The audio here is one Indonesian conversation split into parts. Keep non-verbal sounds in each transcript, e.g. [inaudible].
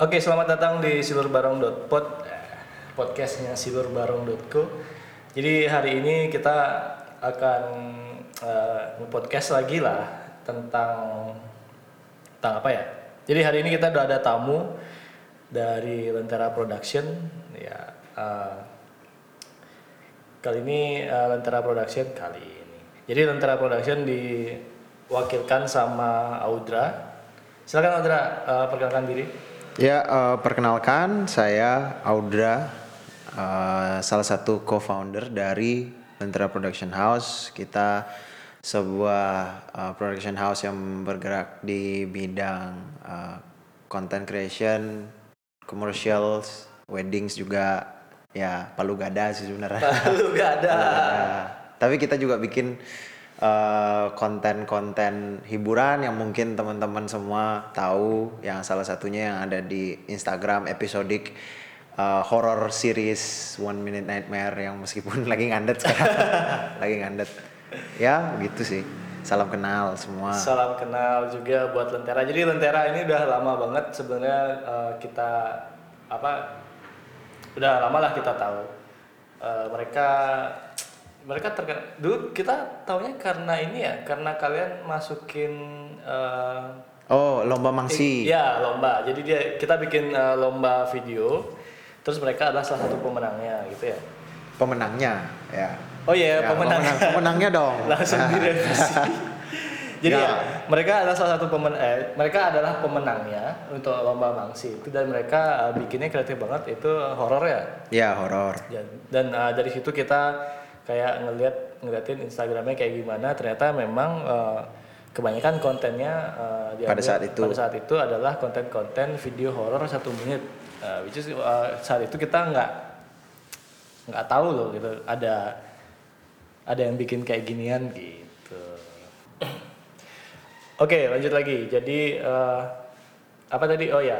Oke, selamat datang di silurbarong.pod eh, podcastnya silurbarong.co. Jadi hari ini kita akan uh, podcast lagi lah tentang tentang apa ya? Jadi hari ini kita udah ada tamu dari Lentera Production ya. uh, kali ini uh, Lentera Production kali ini. Jadi Lentera Production diwakilkan sama Audra. Silakan Audra uh, perkenalkan diri. Ya, eh, perkenalkan saya Audra, eh, salah satu co-founder dari Lentera Production House. Kita sebuah eh, production house yang bergerak di bidang eh, content creation, commercials, weddings juga, ya palu gada sih sebenarnya. Lu gak ada. Nah, tapi kita juga bikin eh, konten-konten hiburan yang mungkin teman-teman semua tahu yang salah satunya yang ada di Instagram episodik eh, horror series One Minute Nightmare yang meskipun [laughs] lagi ngandet sekarang. Lagi ngandet. Ya gitu sih. Salam kenal semua. Salam kenal juga buat Lentera. Jadi Lentera ini udah lama banget sebenarnya eh, kita apa udah lama lah kita tahu. Eh, mereka mereka terkenal dulu kita taunya karena ini ya karena kalian masukin eh, oh lomba mangsi Iya lomba. Jadi dia kita bikin eh, lomba video. Terus mereka adalah salah satu pemenangnya gitu ya. pemenangnya ya Oh iya Ya, pemenang. pemenang- pemenangnya dong [laughs] Langsung direvisi. [laughs] Jadi Ya. ya, mereka adalah salah satu pemen eh, mereka adalah pemenangnya untuk lomba mangsi itu dan mereka eh, bikinnya kreatif banget itu horor ya. ya horor Dan, dan eh, dari situ kita kayak ngelihat ngeliatin Instagramnya kayak gimana ternyata memang eh, kebanyakan kontennya diambil Pada saat itu. pada saat itu adalah konten-konten video horor satu menit. Eh, which is eh, saat itu kita nggak nggak tahu loh gitu ada ada yang bikin kayak ginian gitu. [coughs] Oke lanjut lagi. Jadi eh, apa tadi? Oh ya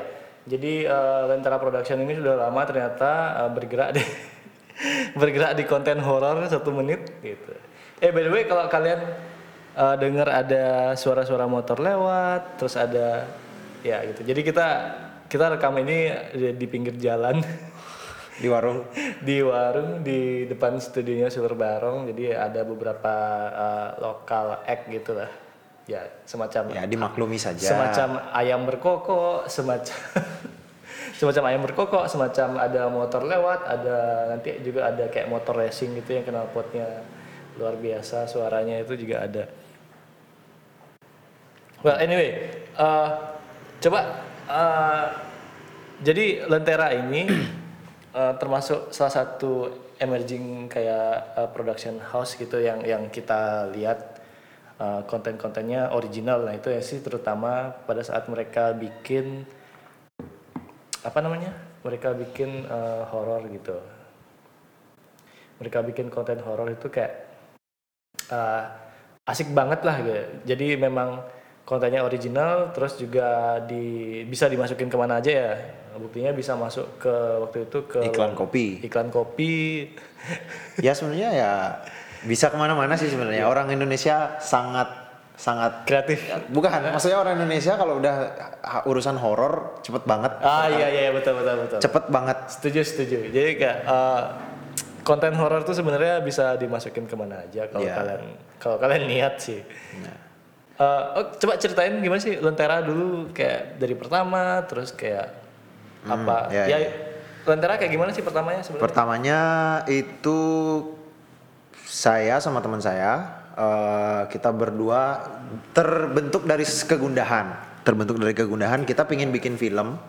jadi eh, Lentera Production ini sudah lama ternyata eh, bergerak [laughs] di bergerak di konten horor satu menit gitu. Eh by the way kalau kalian eh, dengar ada suara-suara motor lewat terus ada ya gitu. Jadi kita kita rekam ini di, pinggir jalan. Di warung. [laughs] Di warung di depan studionya Silver Barong. Jadi ada beberapa uh, lokal act gitu lah. Ya semacam ya dimaklumi saja. Semacam ayam berkokok semacam [laughs] semacam ayam berkokok semacam ada motor lewat ada nanti juga ada kayak motor racing gitu yang knalpotnya luar biasa suaranya itu juga ada. Well anyway uh, coba uh, jadi lentera ini [clears throat] uh, termasuk salah satu emerging kayak uh, production house gitu yang yang kita lihat uh, konten-kontennya original. Nah itu ya sih terutama pada saat mereka bikin apa namanya? Mereka bikin uh, horor gitu. Mereka bikin konten horor itu kayak uh, asik banget lah gitu. Jadi memang kontennya original terus juga di bisa dimasukin ke mana aja ya. Buktinya bisa masuk ke waktu itu ke iklan kopi. Iklan kopi. Ya sebenarnya ya bisa ke mana-mana sih sebenarnya. Orang Indonesia sangat sangat kreatif. Bukan maksudnya orang Indonesia kalau udah urusan horor cepet banget. Ah iya iya betul betul betul. Cepet banget. Setuju setuju. Jadi kayak uh, konten horor tuh sebenarnya bisa dimasukin ke mana aja kalau Iya. kalian kalau kalian niat sih. Uh, oh, coba ceritain gimana sih Lentera dulu kayak dari pertama terus kayak apa? iya, ya Lentera kayak gimana sih pertamanya sebenarnya? Pertamanya itu saya sama teman saya eh, kita berdua terbentuk dari kegundahan. Terbentuk dari kegundahan kita pingin bikin film.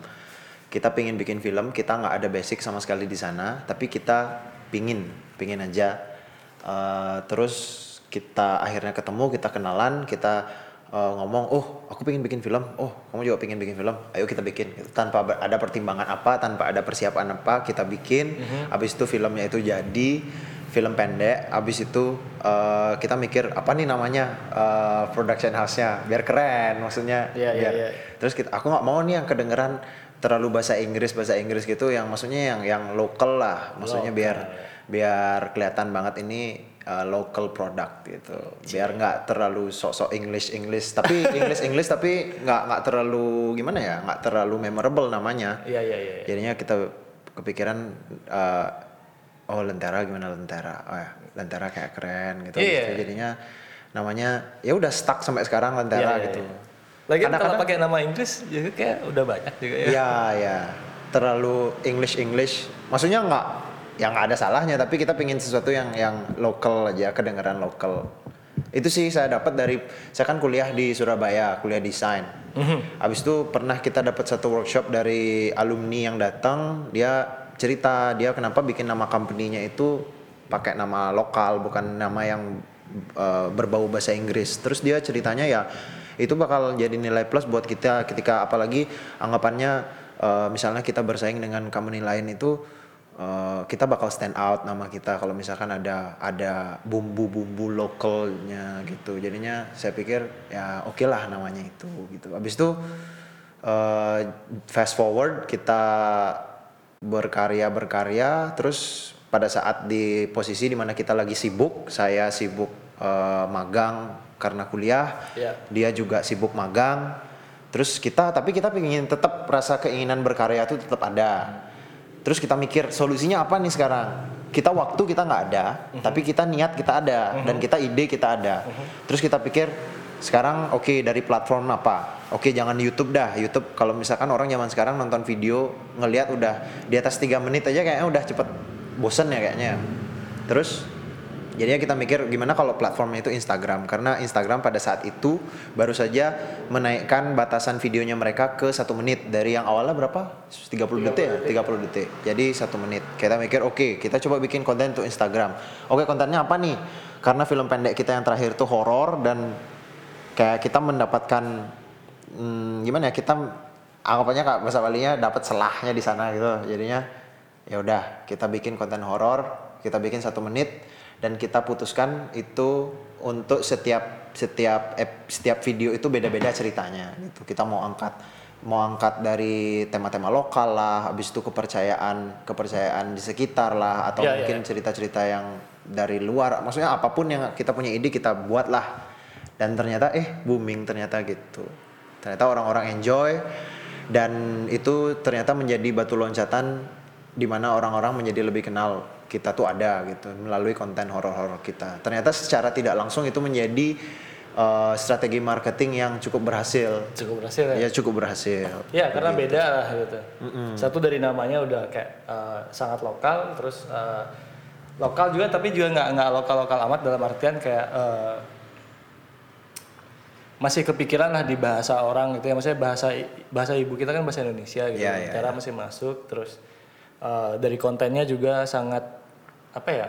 Kita pingin bikin film kita nggak ada basic sama sekali di sana tapi kita pingin pingin aja. Eh, terus kita akhirnya ketemu kita kenalan kita eh, ngomong oh aku pingin bikin film. Oh kamu juga pingin bikin film. Ayo kita bikin. Gitu. tanpa ada pertimbangan apa tanpa ada persiapan apa kita bikin. Habis itu filmnya itu jadi film pendek habis itu eh, kita mikir apa nih namanya eh, production house-nya? Biar keren maksudnya. Iya, iya, biar- iya. terus kita aku nggak mau nih yang kedengeran terlalu bahasa Inggris bahasa Inggris gitu yang maksudnya yang yang lokal lah. Maksudnya biar biar kelihatan banget ini uh, local product gitu. Biar nggak terlalu sok-sok English English tapi [laughs] English English tapi nggak nggak terlalu gimana ya nggak terlalu memorable namanya. Iya iya iya. jadinya kita kepikiran uh, oh lentera gimana lentera oh ya lentera kayak keren gitu, Iya. gitu. jadinya namanya ya udah stuck sampai sekarang lentera Iya, iya, gitu iya. Lagi kalau pakai nama Inggris juga kayak udah banyak juga ya. ya ya terlalu English English maksudnya nggak ya nggak ada salahnya tapi kita pingin sesuatu yang yang lokal aja kedengaran lokal itu sih saya dapat dari saya kan kuliah di Surabaya kuliah desain habis itu pernah kita dapat satu workshop dari alumni yang datang dia cerita dia kenapa bikin nama company-nya itu pakai nama lokal bukan nama yang uh, berbau bahasa Inggris. Terus dia ceritanya ya itu bakal jadi nilai plus buat kita ketika apalagi anggapannya uh, misalnya kita bersaing dengan company lain itu uh, kita bakal stand out nama kita kalau misalkan ada ada bumbu-bumbu lokalnya gitu. Jadinya saya pikir ya oke lah namanya itu gitu. Habis itu uh, fast forward kita berkarya berkarya terus pada saat di posisi di mana kita lagi sibuk saya sibuk uh, magang karena kuliah Iya. dia juga sibuk magang. Terus kita tapi kita ingin tetap rasa keinginan berkarya itu tetap ada. Terus kita mikir solusinya apa nih sekarang? Kita waktu kita nggak ada tapi kita niat kita ada dan kita ide kita ada. Terus kita pikir sekarang oke dari platform apa? Oke jangan YouTube dah. YouTube kalau misalkan orang zaman sekarang nonton video ngelihat udah di atas tiga menit aja kayaknya udah cepet bosen ya kayaknya. Terus jadinya kita mikir gimana kalau platformnya itu Instagram. Karena Instagram pada saat itu baru saja menaikkan batasan videonya mereka ke satu menit. Dari yang awalnya berapa? 30 detik ya? 30 detik. Jadi satu menit. Kita mikir oke kita coba bikin konten untuk Instagram. Oke kontennya apa nih? Karena film pendek kita yang terakhir itu horor dan kayak kita mendapatkan hmm, gimana ya kita anggapannya kak bahasa Balinya dapat selahnya di sana gitu. Jadinya ya udah kita bikin konten horor kita bikin satu menit dan kita putuskan itu untuk setiap setiap setiap video itu beda-beda ceritanya gitu. Kita mau angkat mau angkat dari tema-tema lokal lah habis itu kepercayaan kepercayaan di sekitar lah atau Ya, ya, mungkin cerita-cerita yang dari luar. Maksudnya apa pun yang kita punya ide kita buat lah dan ternyata eh booming ternyata gitu. Ternyata orang-orang enjoy. Dan itu ternyata menjadi batu loncatan di mana orang-orang menjadi lebih kenal kita tuh ada gitu melalui konten horor-horor kita. Ternyata secara tidak langsung itu menjadi uh, strategi marketing yang cukup berhasil. Cukup berhasil ya. ya cukup berhasil. Ya karena beda lah gitu. Satu dari namanya udah kayak eh, sangat lokal, terus eh, lokal juga tapi juga nggak nggak lokal lokal amat dalam artian kayak eh, masih kepikiran lah di bahasa orang gitu ya. Maksudnya bahasa bahasa ibu kita kan bahasa Indonesia gitu. Iya, iya, Cara masih masuk, terus eh, dari kontennya juga sangat apa ya?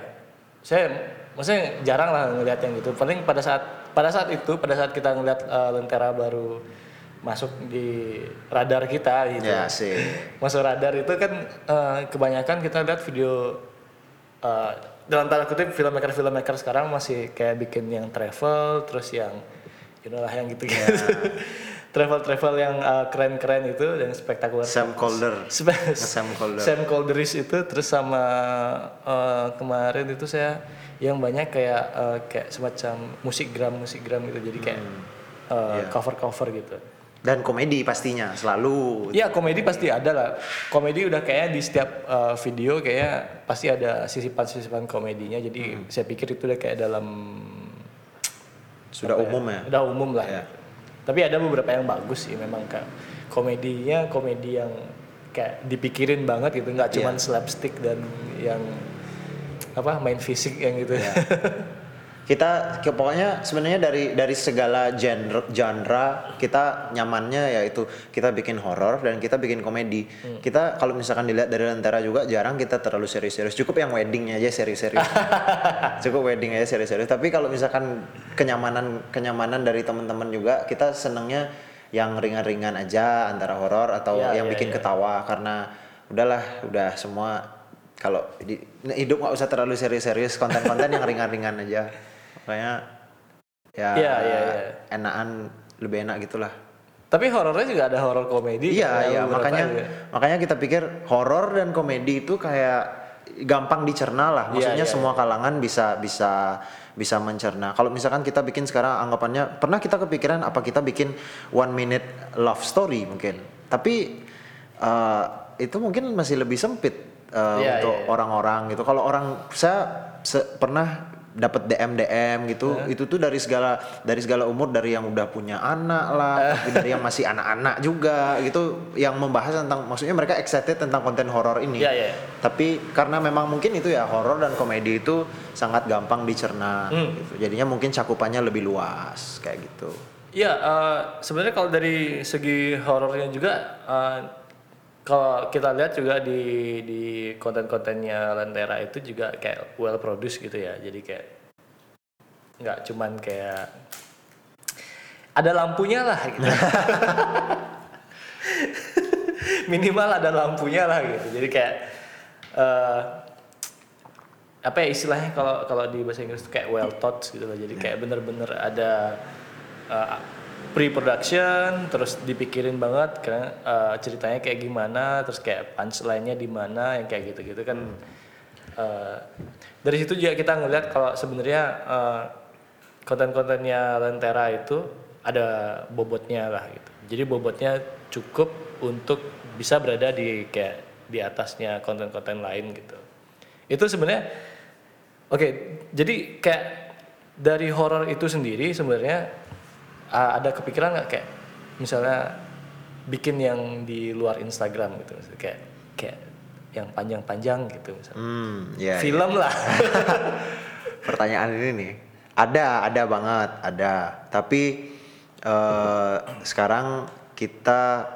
Saya maksudnya jarang lah ngelihat yang gitu. Paling pada saat pada saat itu pada saat kita ngelihat eh, Lentera baru masuk di radar kita gitu. ya sih Masuk radar itu kan eh, kebanyakan kita lihat video eh, dalam tanda kutip filmmaker filmmaker sekarang masih kayak bikin yang travel terus yang you know lah yang gitu [laughs] gitu travel travel yang eh, keren-keren itu dan spektakuler Sam Calder Sam Calder. Sam Calderis itu terus sama eh, kemarin itu saya yang banyak kayak eh, kayak semacam musikgram musikgram gitu jadi kayak Iya. cover cover gitu dan komedi pastinya selalu Iya komedi pasti ada lah. Komedi udah kayak di setiap uh, video kayak pasti ada sisipan-sisipan komedinya. Jadi Hmm. saya pikir itu udah kayak dalam sudah umum ya udah umum lah. Iya. Tapi ada beberapa yang bagus sih memang kak. Komedinya komedi yang kayak dipikirin banget gitu, nggak cuman Iya. slapstick dan yang apa main fisik yang gitu. Iya. [laughs] kita pokoknya sebenarnya dari dari segala genre genre kita nyamannya yaitu kita bikin horor dan kita bikin komedi. Kita kalau misalkan dilihat dari lentera juga jarang kita terlalu serius-serius. Cukup yang weddingnya aja serius-serius. [laughs] Cukup wedding aja serius-serius. Tapi kalau misalkan kenyamanan kenyamanan dari teman-teman juga kita senengnya yang ringan-ringan aja antara horor atau Iya, yang iya, bikin iya. ketawa. Karena udahlah udah semua kalau di- hidup nggak usah terlalu serius-serius. Konten-konten yang [laughs] ringan-ringan aja makanya ya Iya, iya, iya. enakan lebih enak gitulah Tapi horornya juga ada horor komedi. iya iya makanya juga. makanya kita pikir horor dan komedi itu kayak gampang dicerna lah. Iya, Maksudnya iya, semua kalangan bisa bisa bisa mencerna. Kalau misalkan kita bikin sekarang anggapannya pernah kita kepikiran apa kita bikin one minute love story mungkin. Tapi eh, itu mungkin masih lebih sempit eh, Iya, untuk iya, iya. orang-orang gitu. Kalau orang saya pernah dapat DM DM gitu, itu tuh dari segala dari segala umur dari yang udah punya anak lah, tapi dari yang masih anak-anak juga gitu, yang membahas tentang maksudnya mereka excited tentang konten horor ini. Iya, iya. Tapi karena memang mungkin itu ya horor dan komedi itu sangat gampang dicerna, Hmm. gitu. jadinya mungkin cakupannya lebih luas kayak gitu. Iya, eh, sebenarnya kalau dari segi horornya juga, eh, kalau kita lihat juga di di konten-kontennya Lentera itu juga kayak well produced gitu ya. Jadi kayak nggak cuman kayak ada lampunya lah gitu. [laughs] Minimal ada lampunya lah gitu. Jadi kayak eh, apa ya istilahnya kalau kalau di bahasa Inggris itu kayak well thought gitu loh. Jadi kayak bener-bener ada uh, pre-production, terus dipikirin banget karena uh, ceritanya kayak gimana, terus kayak punchline-nya di mana yang kayak gitu-gitu kan. Uh, dari situ juga kita ngeliat kalau sebenarnya uh, konten-kontennya Lentera itu ada bobotnya lah gitu. Jadi bobotnya cukup untuk bisa berada di kayak di atasnya konten-konten lain gitu. Itu sebenarnya oke. jadi kayak dari horor itu sendiri sebenarnya uh, ada kepikiran nggak kayak misalnya bikin yang di luar Instagram gitu, Misalnya kayak kayak yang panjang-panjang gitu misalnya. Hmm, ya. Film lah. [laughs] Pertanyaan ini nih, ada, ada banget, ada. Tapi eh, sekarang kita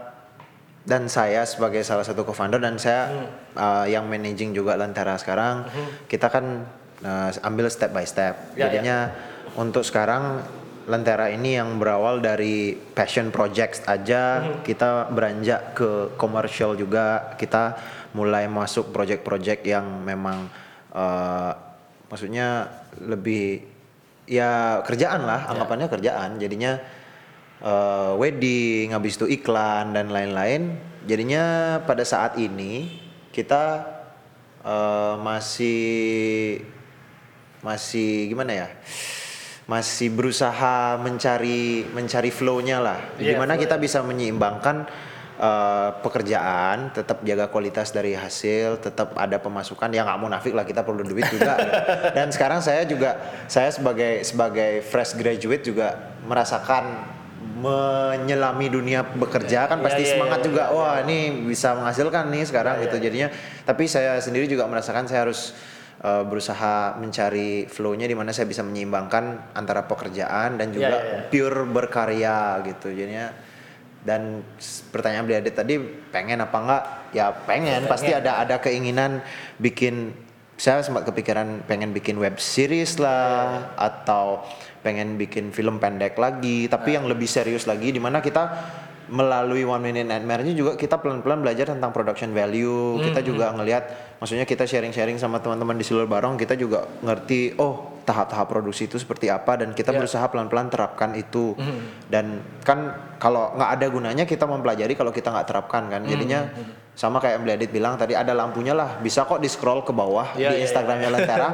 dan saya sebagai salah satu co-founder dan saya eh, yang managing juga Lentera sekarang, kita kan eh, ambil step by step. Ya, Jadinya untuk sekarang Lentera ini yang berawal dari passion projects aja, kita beranjak ke komersial juga, kita mulai masuk project-project yang memang eh, maksudnya lebih ya kerjaan lah, anggapannya kerjaan. Jadinya eh, wedding, habis itu iklan dan lain-lain. Jadinya pada saat ini kita eh, masih masih gimana ya? Masih berusaha mencari mencari flow-nya lah. Iya, Gimana flow kita bisa menyeimbangkan eh, pekerjaan, tetap jaga kualitas dari hasil, tetap ada pemasukan. Ya nggak munafik lah kita perlu duit juga. [laughs] Dan sekarang saya juga saya sebagai sebagai fresh graduate juga merasakan menyelami dunia bekerja kan Iya, pasti iya, semangat iya, juga. Wah ini bisa menghasilkan nih sekarang Iya, gitu. iya. Jadinya tapi saya sendiri juga merasakan saya harus uh, berusaha mencari flow-nya di mana saya bisa menyeimbangkan antara pekerjaan dan juga Iya, iya, iya. pure berkarya gitu. Jadinya dan pertanyaan beli adit tadi pengen apa enggak? Ya pengen, Pengen. pasti ada ada keinginan bikin saya sempat kepikiran pengen bikin web series lah atau pengen bikin film pendek lagi tapi yang lebih serius lagi di mana kita melalui One Minute Nightmare-nya juga kita pelan-pelan belajar tentang production value. Kita juga ngelihat maksudnya kita sharing-sharing sama teman-teman di seluruh barong, kita juga ngerti oh tahap-tahap produksi itu seperti apa dan kita Ya. berusaha pelan-pelan terapkan itu. Dan kan kalau nggak ada gunanya kita mempelajari kalau kita nggak terapkan kan. Jadinya sama kayak Mbak Edit bilang tadi ada lampunya lah, bisa kok di scroll ke bawah Ya, di ya, Instagramnya Lentera.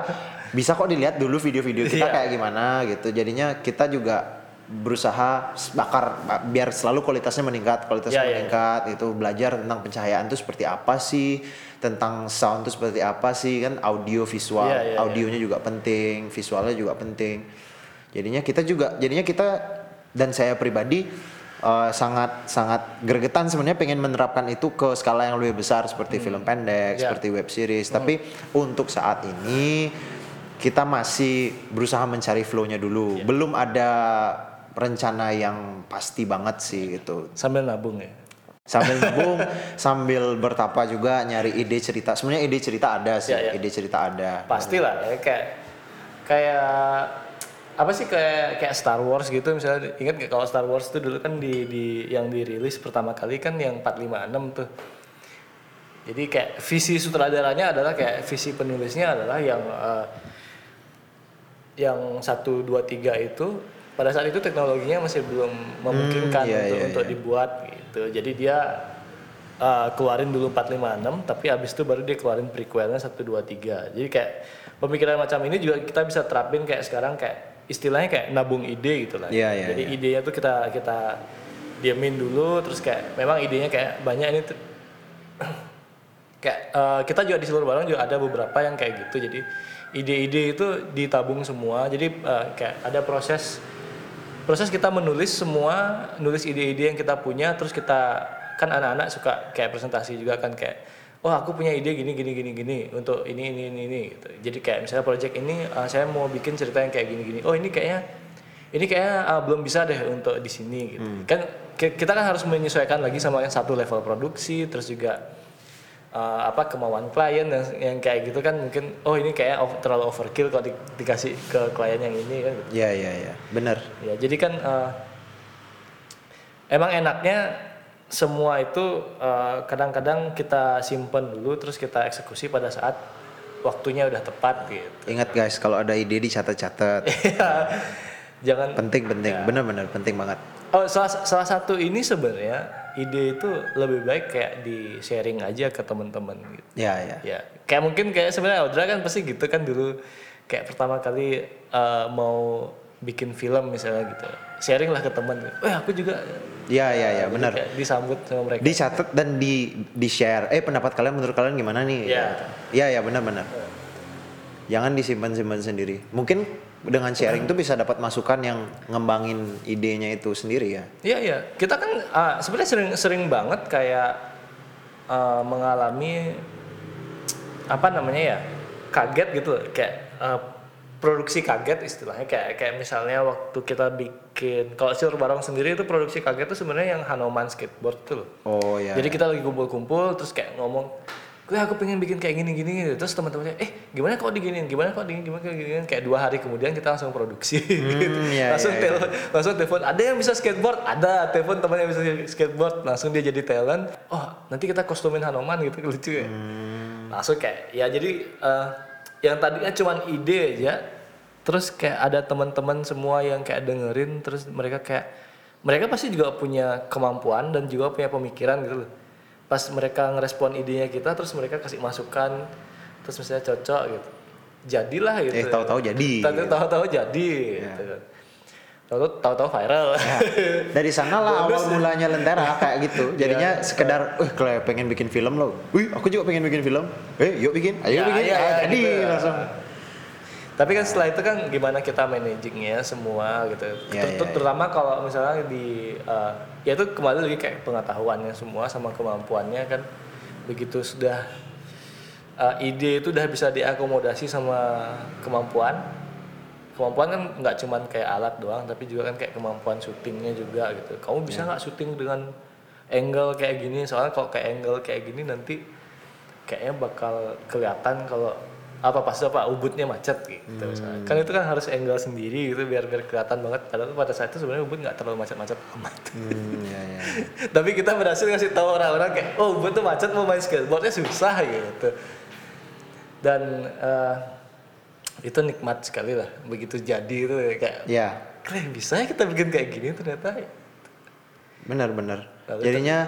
bisa kok dilihat dulu video-video kita Iya. kayak gimana gitu. Jadinya kita juga berusaha bakar ba- biar selalu kualitasnya meningkat, kualitasnya Ya, ya, meningkat itu belajar tentang pencahayaan itu seperti apa sih, tentang sound itu seperti apa sih kan audio visual, Ya, ya, ya. audionya juga penting, visualnya juga penting. Jadinya kita juga jadinya kita dan saya pribadi eh, sangat sangat gregetan sebenarnya pengen menerapkan itu ke skala yang lebih besar seperti film pendek, Ya. seperti web series. Tapi untuk saat ini kita masih berusaha mencari flow-nya dulu. Belum ada rencana yang pasti banget sih gitu. Sambil nabung ya. Sambil [laughs] nabung, sambil bertapa juga nyari ide cerita. Sebenarnya ide cerita ada sih, Ya, ya. ide cerita ada. Pastilah ya kayak kayak apa sih kayak kayak Star Wars gitu misalnya ingat nggak kalau Star Wars itu dulu kan di di yang dirilis pertama kali kan yang 456 tuh. Jadi kayak visi sutradaranya adalah kayak visi penulisnya adalah yang eh, yang satu dua tiga itu pada saat itu teknologinya masih belum memungkinkan iya, untuk iya, untuk iya. dibuat gitu. Jadi dia uh, keluarin dulu 456 tapi abis itu baru dia keluarin prequelnya 1 2 3. Jadi kayak pemikiran macam ini juga kita bisa terapin kayak sekarang kayak istilahnya kayak nabung ide gitu lah. Iya, iya, Jadi iya. idenya tuh kita kita diamin dulu terus kayak memang idenya kayak banyak ini tuh [clears throat] kayak eh, kita juga di seluruh barang juga ada beberapa yang kayak gitu jadi ide-ide itu ditabung semua jadi eh, kayak ada proses proses kita menulis semua nulis ide-ide yang kita punya terus kita kan anak-anak suka kayak presentasi juga kan kayak oh aku punya ide gini gini gini gini untuk ini ini ini, ini gitu. Jadi kayak misalnya project ini eh, saya mau bikin cerita yang kayak gini gini. Oh ini kayaknya ini kayaknya ah, belum bisa deh untuk di sini gitu. Kan ki- kita kan harus menyesuaikan lagi sama yang satu level produksi terus juga uh, apa kemauan klien yang, yang kayak gitu kan mungkin oh ini kayaknya ov- terlalu overkill kalau di- dikasih ke klien yang ini kan gitu. Iya iya iya, bener. Ya, jadi kan uh, emang enaknya semua itu uh, kadang-kadang kita simpen dulu terus kita eksekusi pada saat waktunya udah tepat gitu. Ingat guys, kalau ada ide dicatat-catat. [laughs] Iya. Jangan penting penting, bener-bener penting banget. Oh, salah, salah satu ini sebenarnya ide itu lebih baik kayak di sharing aja ke teman-teman gitu. Ya ya. Ya, kayak mungkin kayak sebenarnya Audra kan pasti gitu kan dulu kayak pertama kali eh, mau bikin film misalnya gitu. Sharing lah ke teman. Eh, aku juga Ya ya ya, benar. disambut sama mereka. Dicatat dan di di share. Eh pendapat kalian menurut kalian gimana nih? Iya. Iya ya benar-benar. Jangan disimpan-simpan sendiri. Mungkin dengan sharing tuh bisa dapat masukan yang ngembangin idenya itu sendiri ya. Iya iya, kita kan ah, sebenarnya sering sering banget kayak ah, mengalami apa namanya ya kaget gitu, kayak ah, produksi kaget istilahnya kayak kayak misalnya waktu kita bikin kalau Silver Barong sendiri itu produksi kaget itu sebenarnya yang Hanoman skateboard tuh loh. Oh ya. Jadi kita lagi kumpul-kumpul terus kayak ngomong, gue aku pengen bikin kayak gini-gini gitu. Terus teman-temannya, eh gimana kalau diginiin, gimana kalau diginiin, gimana kalau diginiin. Kayak dua hari kemudian kita langsung produksi. [laughs] gitu. iya, langsung iya, telepon, langsung telepon. Ada yang bisa skateboard, ada. Telepon teman yang bisa skateboard, langsung dia jadi talent. Oh nanti kita kostumin Hanoman gitu [laughs] lucu ya. Langsung kayak, ya jadi eh, yang tadinya cuman ide aja, terus kayak ada teman-teman semua yang kayak dengerin, terus mereka kayak mereka pasti juga punya kemampuan dan juga punya pemikiran gitu loh. Pas mereka ngerespon idenya kita, terus mereka kasih masukan, terus misalnya cocok gitu. Jadilah gitu. Eh tahu-tahu jadi. Tahu- Tahu-tahu jadi. Gitu. Tahu-tahu tahu-tahu viral. Ya, dari sana lah awal mulanya Lentera kayak gitu. Jadinya sekedar, eh kalau pengen bikin film loh. Wih, aku juga pengen bikin film. Eh, yuk bikin. Ayo Ya, bikin. iya, Ah, iya, jadi gitu. langsung. Tapi kan setelah itu kan gimana kita managingnya semua gitu. Ya, Ter- ya, ter- ya. Terutama kalau misalnya di uh, ya itu kembali lagi kayak pengetahuannya semua sama kemampuannya kan begitu sudah uh, ide itu udah bisa diakomodasi sama kemampuan. Kemampuan kan nggak cuman kayak alat doang, tapi juga kan kayak kemampuan syutingnya juga gitu. Kamu bisa nggak syuting dengan angle kayak gini? Soalnya kalau kayak angle kayak gini nanti kayaknya bakal kelihatan kalau apa pas apa ubudnya macet gitu misalnya. kan itu kan harus angle sendiri gitu biar biar kelihatan banget padahal pada saat itu sebenarnya ubud nggak terlalu macet-macet amat Hmm, ya, ya. [laughs] tapi kita berhasil ngasih tahu orang-orang kayak oh ubud tuh macet mau main skateboardnya susah gitu dan eh, itu nikmat sekali lah begitu jadi itu kayak Ya, keren bisa ya kita bikin kayak gini ternyata benar-benar. Jadinya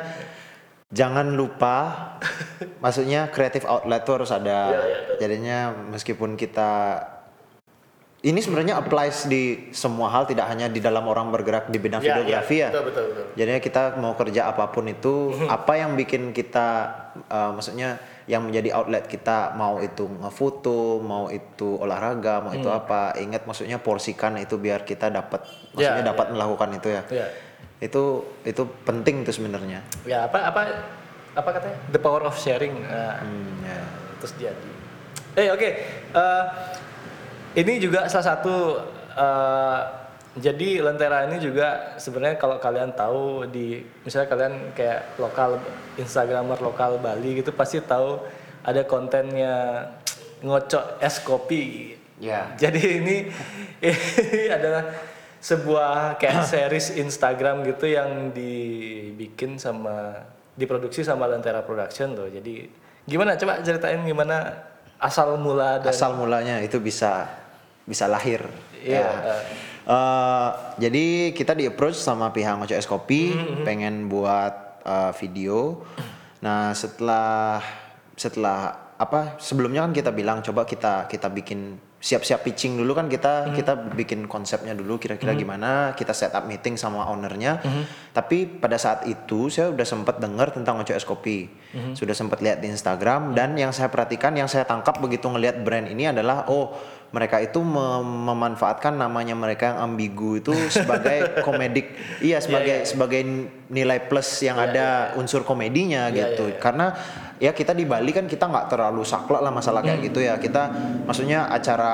jangan lupa, [laughs] maksudnya creative outlet tuh harus ada. Iya, iya, Jadinya meskipun kita ini sebenarnya applies di semua hal, tidak hanya di dalam orang bergerak di bidang videografi ya. betul betul betul. Jadinya kita mau kerja apa pun itu, apa yang bikin kita, uh, maksudnya yang menjadi outlet kita mau itu ngefoto, mau itu olahraga, mau itu apa, ingat maksudnya porsikan itu biar kita dapat, maksudnya Ya, dapat melakukan itu ya. ya Itu itu penting tuh sebenarnya. ya apa apa apa katanya the power of sharing nah, Hmm, ya. terus jadi eh oke Eh, ini juga salah satu eh, jadi lentera ini juga sebenarnya kalau kalian tahu di misalnya kalian kayak lokal instagramer lokal Bali gitu pasti tahu ada kontennya ngocok es kopi Ya. jadi ini [laughs] ini adalah sebuah kayak [coughs] series Instagram gitu yang dibikin sama diproduksi sama Lentera Production loh. Jadi gimana coba ceritain gimana asal mula dan Asal mulanya itu bisa bisa lahir. Iya, Ya. eh. Eh, jadi kita di approach sama pihak Ngoco Es Kopi Mm-hmm, pengen buat eh, video. Nah setelah setelah apa sebelumnya kan kita bilang coba kita kita bikin siap-siap pitching dulu kan kita kita bikin konsepnya dulu kira-kira gimana kita set up meeting sama ownernya. Tapi pada saat itu saya udah sempat dengar tentang Oco Es Kopi. Sudah sempat lihat di Instagram dan yang saya perhatikan yang saya tangkap begitu ngelihat brand ini adalah oh mereka itu mem- memanfaatkan namanya mereka yang ambigu itu [laughs] sebagai komedik. Iya sebagai sebagai nilai plus yang ada unsur komedinya Iya, gitu. iya, iya. karena ya kita di Bali kan kita nggak terlalu saklek lah masalah kayak Hmm. gitu ya kita maksudnya acara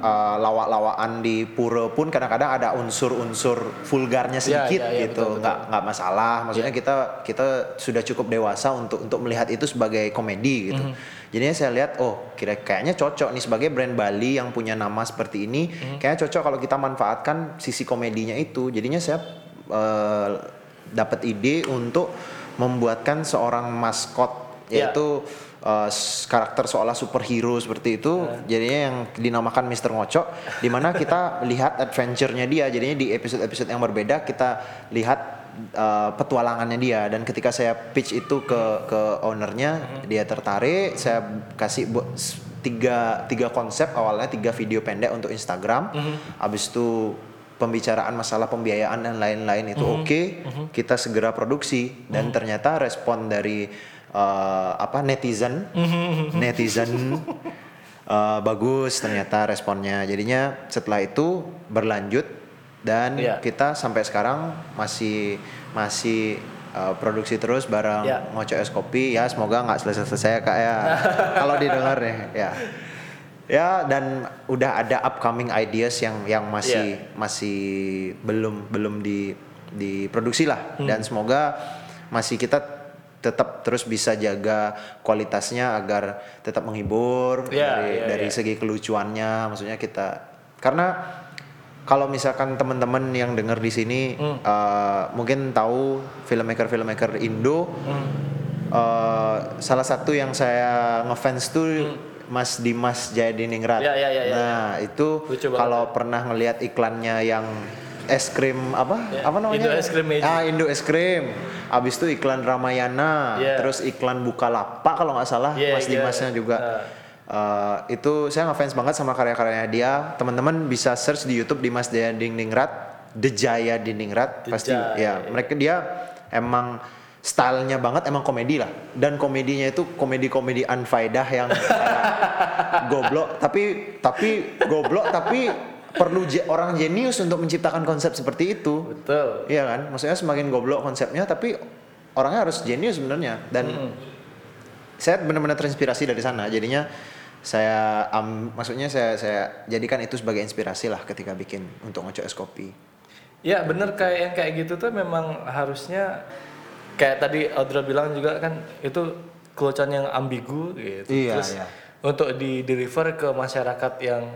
uh, lawak-lawakan di pura pun kadang-kadang ada unsur-unsur vulgarnya Iya, sedikit iya, iya, gitu betul, betul. nggak nggak masalah maksudnya kita kita sudah cukup dewasa untuk untuk melihat itu sebagai komedi gitu Hmm. jadinya saya lihat oh kira kayaknya cocok nih sebagai brand Bali yang punya nama seperti ini Hmm. kayaknya cocok kalau kita manfaatkan sisi komedinya itu jadinya saya uh, dapat ide untuk membuatkan seorang maskot Ya. yaitu uh, s- karakter seolah superhero seperti itu jadinya yang dinamakan Mr. Ngocok di mana kita [laughs] lihat adventure-nya dia. Jadinya di episode-episode yang berbeda kita lihat uh, petualangannya dia. Dan ketika saya pitch itu ke ke ownernya dia tertarik. Saya kasih bu- tiga tiga konsep awalnya tiga video pendek untuk Instagram. Habis itu pembicaraan masalah pembiayaan dan lain-lain itu oke kita segera produksi. Dan ternyata respon dari uh, apa netizen? Netizen. Uh, bagus ternyata responnya. Jadinya setelah itu berlanjut dan Iya. kita sampai sekarang masih masih uh, produksi terus bareng Iya. Ngoco Es Kopi. Ya semoga nggak selesai-selesai ya, kak ya. [laughs] Kalau didengar nih ya. Ya dan udah ada upcoming ideas yang yang masih masih belum belum di diproduksi lah. Hmm. dan semoga masih kita tetap terus bisa jaga kualitasnya agar tetap menghibur Iya, dari iya, dari iya. segi kelucuannya maksudnya kita karena kalau misalkan teman-teman yang dengar di sini Hmm. uh, mungkin tahu filmmaker filmmaker Indo uh, salah satu yang saya ngefans tuh Mas Dimas Jayadiningrat. Hmm. Ya, ya, ya, ya, nah itu Lucu banget kalau pernah ngelihat iklannya yang es krim apa Ya, apa namanya Indo Es Krim ah Indo es krim abis itu iklan Ramayana Ya. terus iklan Bukalapak kalau nggak salah Ya, Mas ya. Dimasnya juga Ah. Uh, itu saya ngefans banget sama karya-karyanya dia. Teman-teman bisa search di YouTube di Mas Daya Diningrat, Dejaya Diningrat pasti Dejaya, ya. Mereka dia emang stylenya banget emang komedi lah dan komedinya itu komedi-komedi unfaedah yang [laughs] goblok tapi tapi goblok tapi perlu je- orang jenius untuk menciptakan konsep seperti itu Betul. Iya kan maksudnya semakin goblok konsepnya tapi orangnya harus jenius sebenarnya dan saya benar-benar terinspirasi dari sana jadinya saya am- maksudnya saya saya jadikan itu sebagai inspirasi lah ketika bikin untuk ngocok es kopi Ya bener kayak yang kayak gitu tuh memang harusnya kayak tadi Audra bilang juga kan itu kelucuan yang ambigu gitu. Iya, Terus iya. untuk di deliver ke masyarakat yang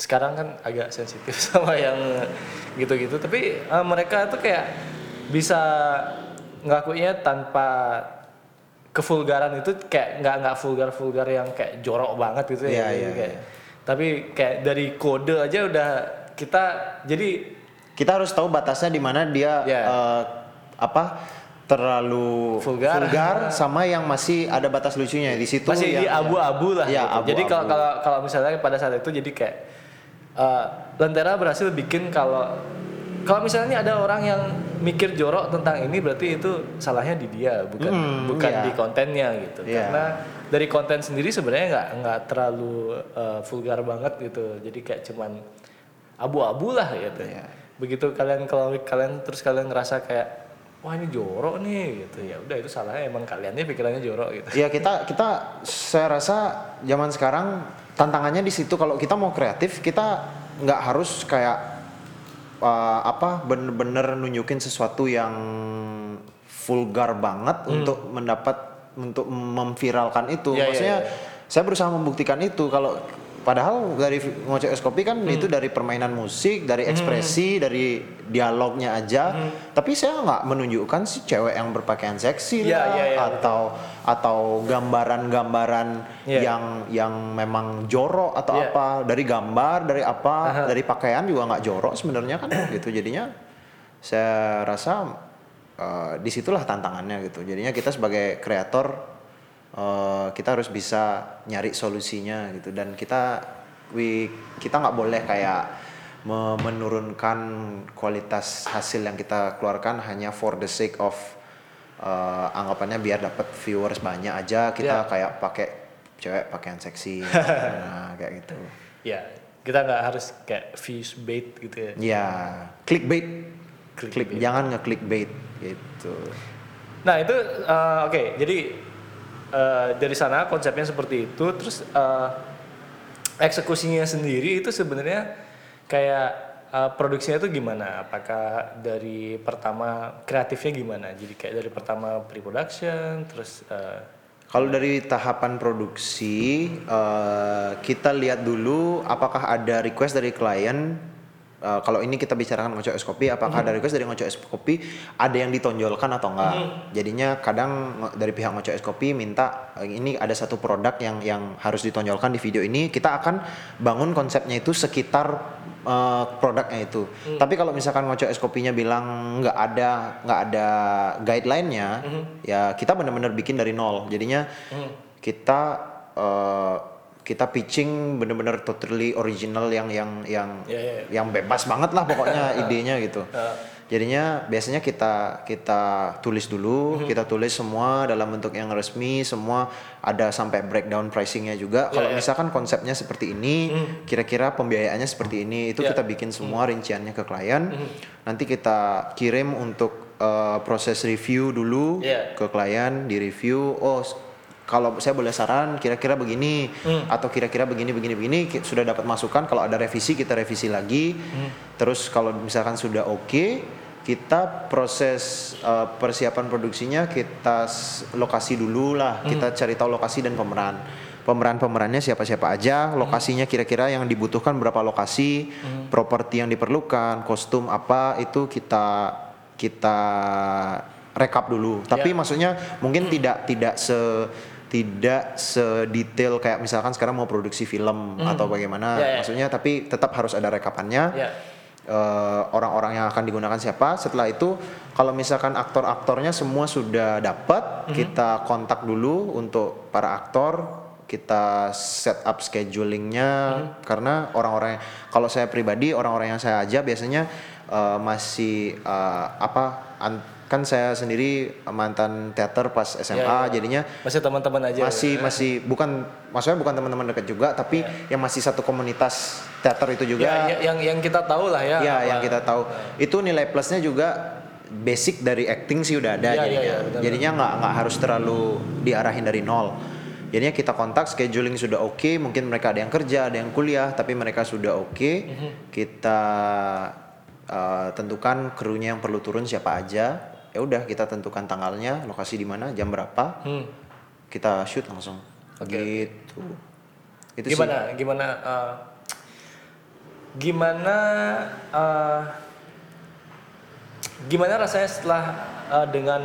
sekarang kan agak sensitif [laughs] sama yang gitu-gitu. Tapi eh, mereka tuh kayak bisa ngakunya tanpa kevulgaran itu kayak nggak nggak vulgar vulgar yang kayak jorok banget gitu Iya, ya. iya, kayak, Tapi kayak dari kode aja udah kita jadi kita harus tahu batasnya di mana dia Ya. eh, apa terlalu Vulgar. [laughs] sama yang masih ada batas lucunya di situ masih di abu-abu lah. Iya, gitu. Jadi kalau abu-abu. kalau kalau misalnya pada saat itu jadi kayak eh, Lentera berhasil bikin kalau kalau misalnya ada orang yang mikir jorok tentang ini berarti itu salahnya di dia bukan Hmm, bukan iya. di kontennya gitu. Iya. Karena dari konten sendiri sebenarnya nggak nggak terlalu eh, vulgar banget gitu. Jadi kayak cuman abu-abu lah gitu. Iya. Begitu kalian kalau kalian terus kalian ngerasa kayak wah ini jorok nih gitu ya udah itu salahnya emang kaliannya pikirannya jorok gitu. Ya kita kita saya rasa zaman sekarang tantangannya di situ. Kalau kita mau kreatif kita nggak harus kayak uh, apa bener-bener nunjukin sesuatu yang vulgar banget untuk mendapat untuk memviralkan itu. Ya, ya, Maksudnya ya. saya berusaha membuktikan itu. Kalau padahal dari ngocok es kopi kan itu dari permainan musik, dari ekspresi, dari dialognya aja. Tapi saya nggak menunjukkan si cewek yang berpakaian seksi Ya, lah ya, ya, atau atau gambaran-gambaran Iya. yang yang memang jorok atau Iya. apa? Dari gambar dari apa? Dari pakaian juga nggak jorok sebenarnya kan [clears throat] gitu. Jadinya saya rasa eh, di situlah tantangannya gitu. Jadinya kita sebagai kreator eh, kita harus bisa nyari solusinya gitu. Dan kita we, kita nggak boleh kayak me- menurunkan kualitas hasil yang kita keluarkan hanya for the sake of eh, anggapannya biar dapat viewers banyak aja kita Ya. kayak pakai cewek pakaian seksi [laughs] nah, kayak gitu Ya, kita nggak harus kayak views bait gitu ya. ya clickbait Clickbait. Klik, jangan nge-clickbait gitu Nah itu eh, oke, jadi eh, dari sana konsepnya seperti itu, terus eh, eksekusinya sendiri itu sebenarnya kayak eh, produksinya itu gimana? Apakah dari pertama kreatifnya gimana? Jadi kayak dari pertama pre-production, terus eh, Kalau dari tahapan produksi, eh, kita lihat dulu apakah ada request dari klien. Eh, kalau ini kita bicarakan Ngoco Es Kopi, apakah ada request dari Ngoco Es Kopi ada yang ditonjolkan atau enggak? Jadinya kadang dari pihak Ngoco Es Kopi minta ini ada satu produk yang yang harus ditonjolkan di video ini. Kita akan bangun konsepnya itu sekitar eh, produknya itu. Tapi kalau misalkan Ngoco Es Kopinya bilang nggak ada nggak ada guideline-nya, ya kita benar-benar bikin dari nol. Jadinya kita eh, kita pitching benar-benar totally original yang yang yang Ya, ya, ya. yang bebas banget lah pokoknya [laughs] idenya gitu. Jadinya biasanya kita kita tulis dulu, Mhm. kita tulis semua dalam bentuk yang resmi, semua ada sampai breakdown pricingnya juga. Kalau ya. misalkan konsepnya seperti ini, kira-kira pembiayaannya seperti ini, itu Ya. kita bikin semua rinciannya ke klien. Mhm. Nanti kita kirim untuk eh, proses review dulu Ya. ke klien, di review. Oh, kalau saya boleh saran, kira-kira begini Hmm. atau kira-kira begini begini begini sudah dapat masukan. Kalau ada revisi kita revisi lagi. Hmm. Terus kalau misalkan sudah oke, kita proses eh, persiapan produksinya kita lokasi dulu lah. Hmm. Kita cari tahu lokasi dan pemeran. Pemeran-pemerannya siapa-siapa aja, lokasinya kira-kira yang dibutuhkan berapa lokasi, properti yang diperlukan, kostum apa itu kita kita rekap dulu. Tapi Ya. maksudnya mungkin tidak tidak se tidak sedetail kayak misalkan sekarang mau produksi film atau bagaimana Ya, ya. maksudnya tapi tetap harus ada rekapannya eh, orang-orang yang akan digunakan siapa. Setelah itu kalau misalkan aktor-aktornya semua sudah dapat kita kontak dulu untuk para aktor kita set up schedulingnya. Karena orang-orang kalau saya pribadi orang-orang yang saya aja biasanya eh, masih eh, apa an- kan saya sendiri mantan teater pas SMA Ya, ya. jadinya masih teman-teman aja. masih ya. masih bukan maksudnya bukan teman-teman dekat juga tapi yang masih satu komunitas teater itu juga Ya, ya, yang yang kita tahu lah ya. ya apa- yang kita tahu itu nilai plusnya juga basic dari acting sih udah ada Iya, iya, jadinya iya, benar, jadinya nggak nggak harus terlalu diarahin dari nol jadinya kita kontak scheduling sudah oke mungkin mereka ada yang kerja ada yang kuliah tapi mereka sudah oke Mhm. kita uh, tentukan krunya yang perlu turun siapa aja ya udah kita tentukan tanggalnya lokasi di mana jam berapa Hmm. kita shoot langsung. Oke, gitu. Itu sih. Gimana gimana eh, gimana eh, gimana rasanya setelah eh, dengan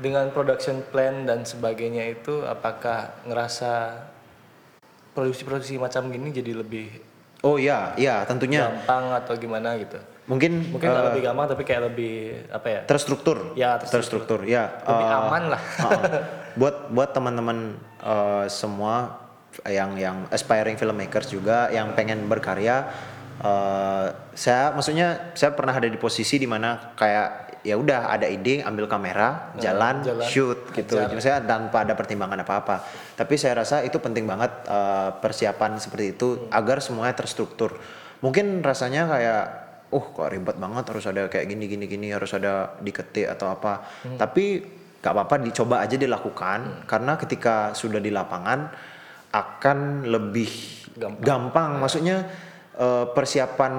dengan production plan dan sebagainya itu apakah ngerasa produksi-produksi macam gini jadi lebih oh iya iya tentunya. gampang atau gimana gitu mungkin mungkin nggak lebih gampang tapi kayak lebih apa ya? terstruktur. Ya, terstruktur. terstruktur ya. Lebih Eh, aman lah. uh-uh. [laughs] buat buat teman-teman eh, semua yang yang aspiring filmmakers juga yang pengen berkarya eh, saya maksudnya saya pernah ada di posisi di mana kayak ya udah ada ide ambil kamera jalan, jalan, shoot gitu. Jadi saya tanpa ada pertimbangan apa-apa. Tapi saya rasa itu penting banget eh, persiapan seperti itu agar semuanya terstruktur. Mungkin rasanya kayak uh kok ribet banget harus ada kayak gini gini gini harus ada diketik atau apa. Tapi gak apa-apa dicoba aja dilakukan karena ketika sudah di lapangan akan lebih Gampang. gampang, maksudnya eh, persiapan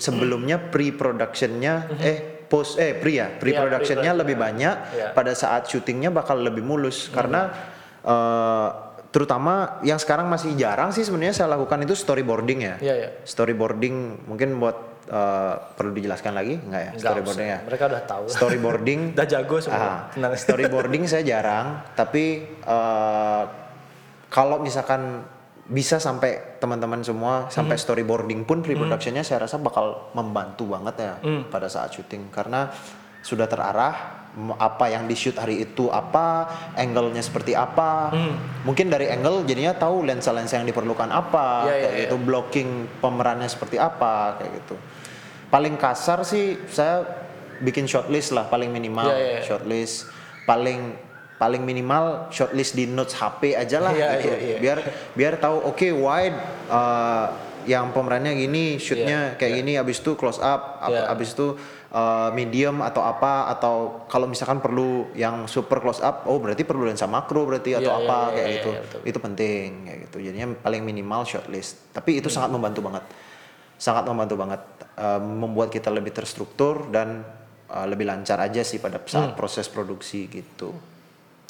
sebelumnya pre-productionnya eh post eh pre ya pre-productionnya pre-production. lebih banyak Iya. pada saat syutingnya bakal lebih mulus. Karena eh, terutama yang sekarang masih jarang sih sebenarnya saya lakukan itu storyboarding ya. Iya, iya. storyboarding mungkin buat eh, perlu dijelaskan lagi? Nggak ya? Nggak storyboarding usah. ya? mereka udah tahu. Storyboarding. [laughs] Udah jago semua. Tenang. [laughs] Storyboarding saya jarang, tapi eh, kalau misalkan bisa sampai teman-teman semua sampai Hmm. storyboarding pun pre-productionnya saya rasa bakal membantu banget ya Hmm. pada saat syuting. Karena sudah terarah apa yang di shoot hari itu apa angle-nya seperti apa. Mungkin dari angle jadinya tahu lensa-lensa yang diperlukan apa Iya, kayak iya, gitu blocking pemerannya seperti apa kayak gitu paling kasar sih saya bikin shortlist lah paling minimal Iya, iya, iya. shortlist paling paling minimal shortlist di notes HP aja lah Iya, gitu iya, iya. biar biar tahu oke wide uh, yang pemerannya gini shootnya kayak gini abis itu close up Iya. abis itu uh, medium atau apa atau kalau misalkan perlu yang super close up oh berarti perlu lensa makro berarti atau Iya, apa iya, kayak iya, gitu iya, betul. itu penting kayak gitu jadinya paling minimal shortlist tapi itu sangat membantu banget sangat membantu banget uh, membuat kita lebih terstruktur dan uh, lebih lancar aja sih pada saat proses produksi gitu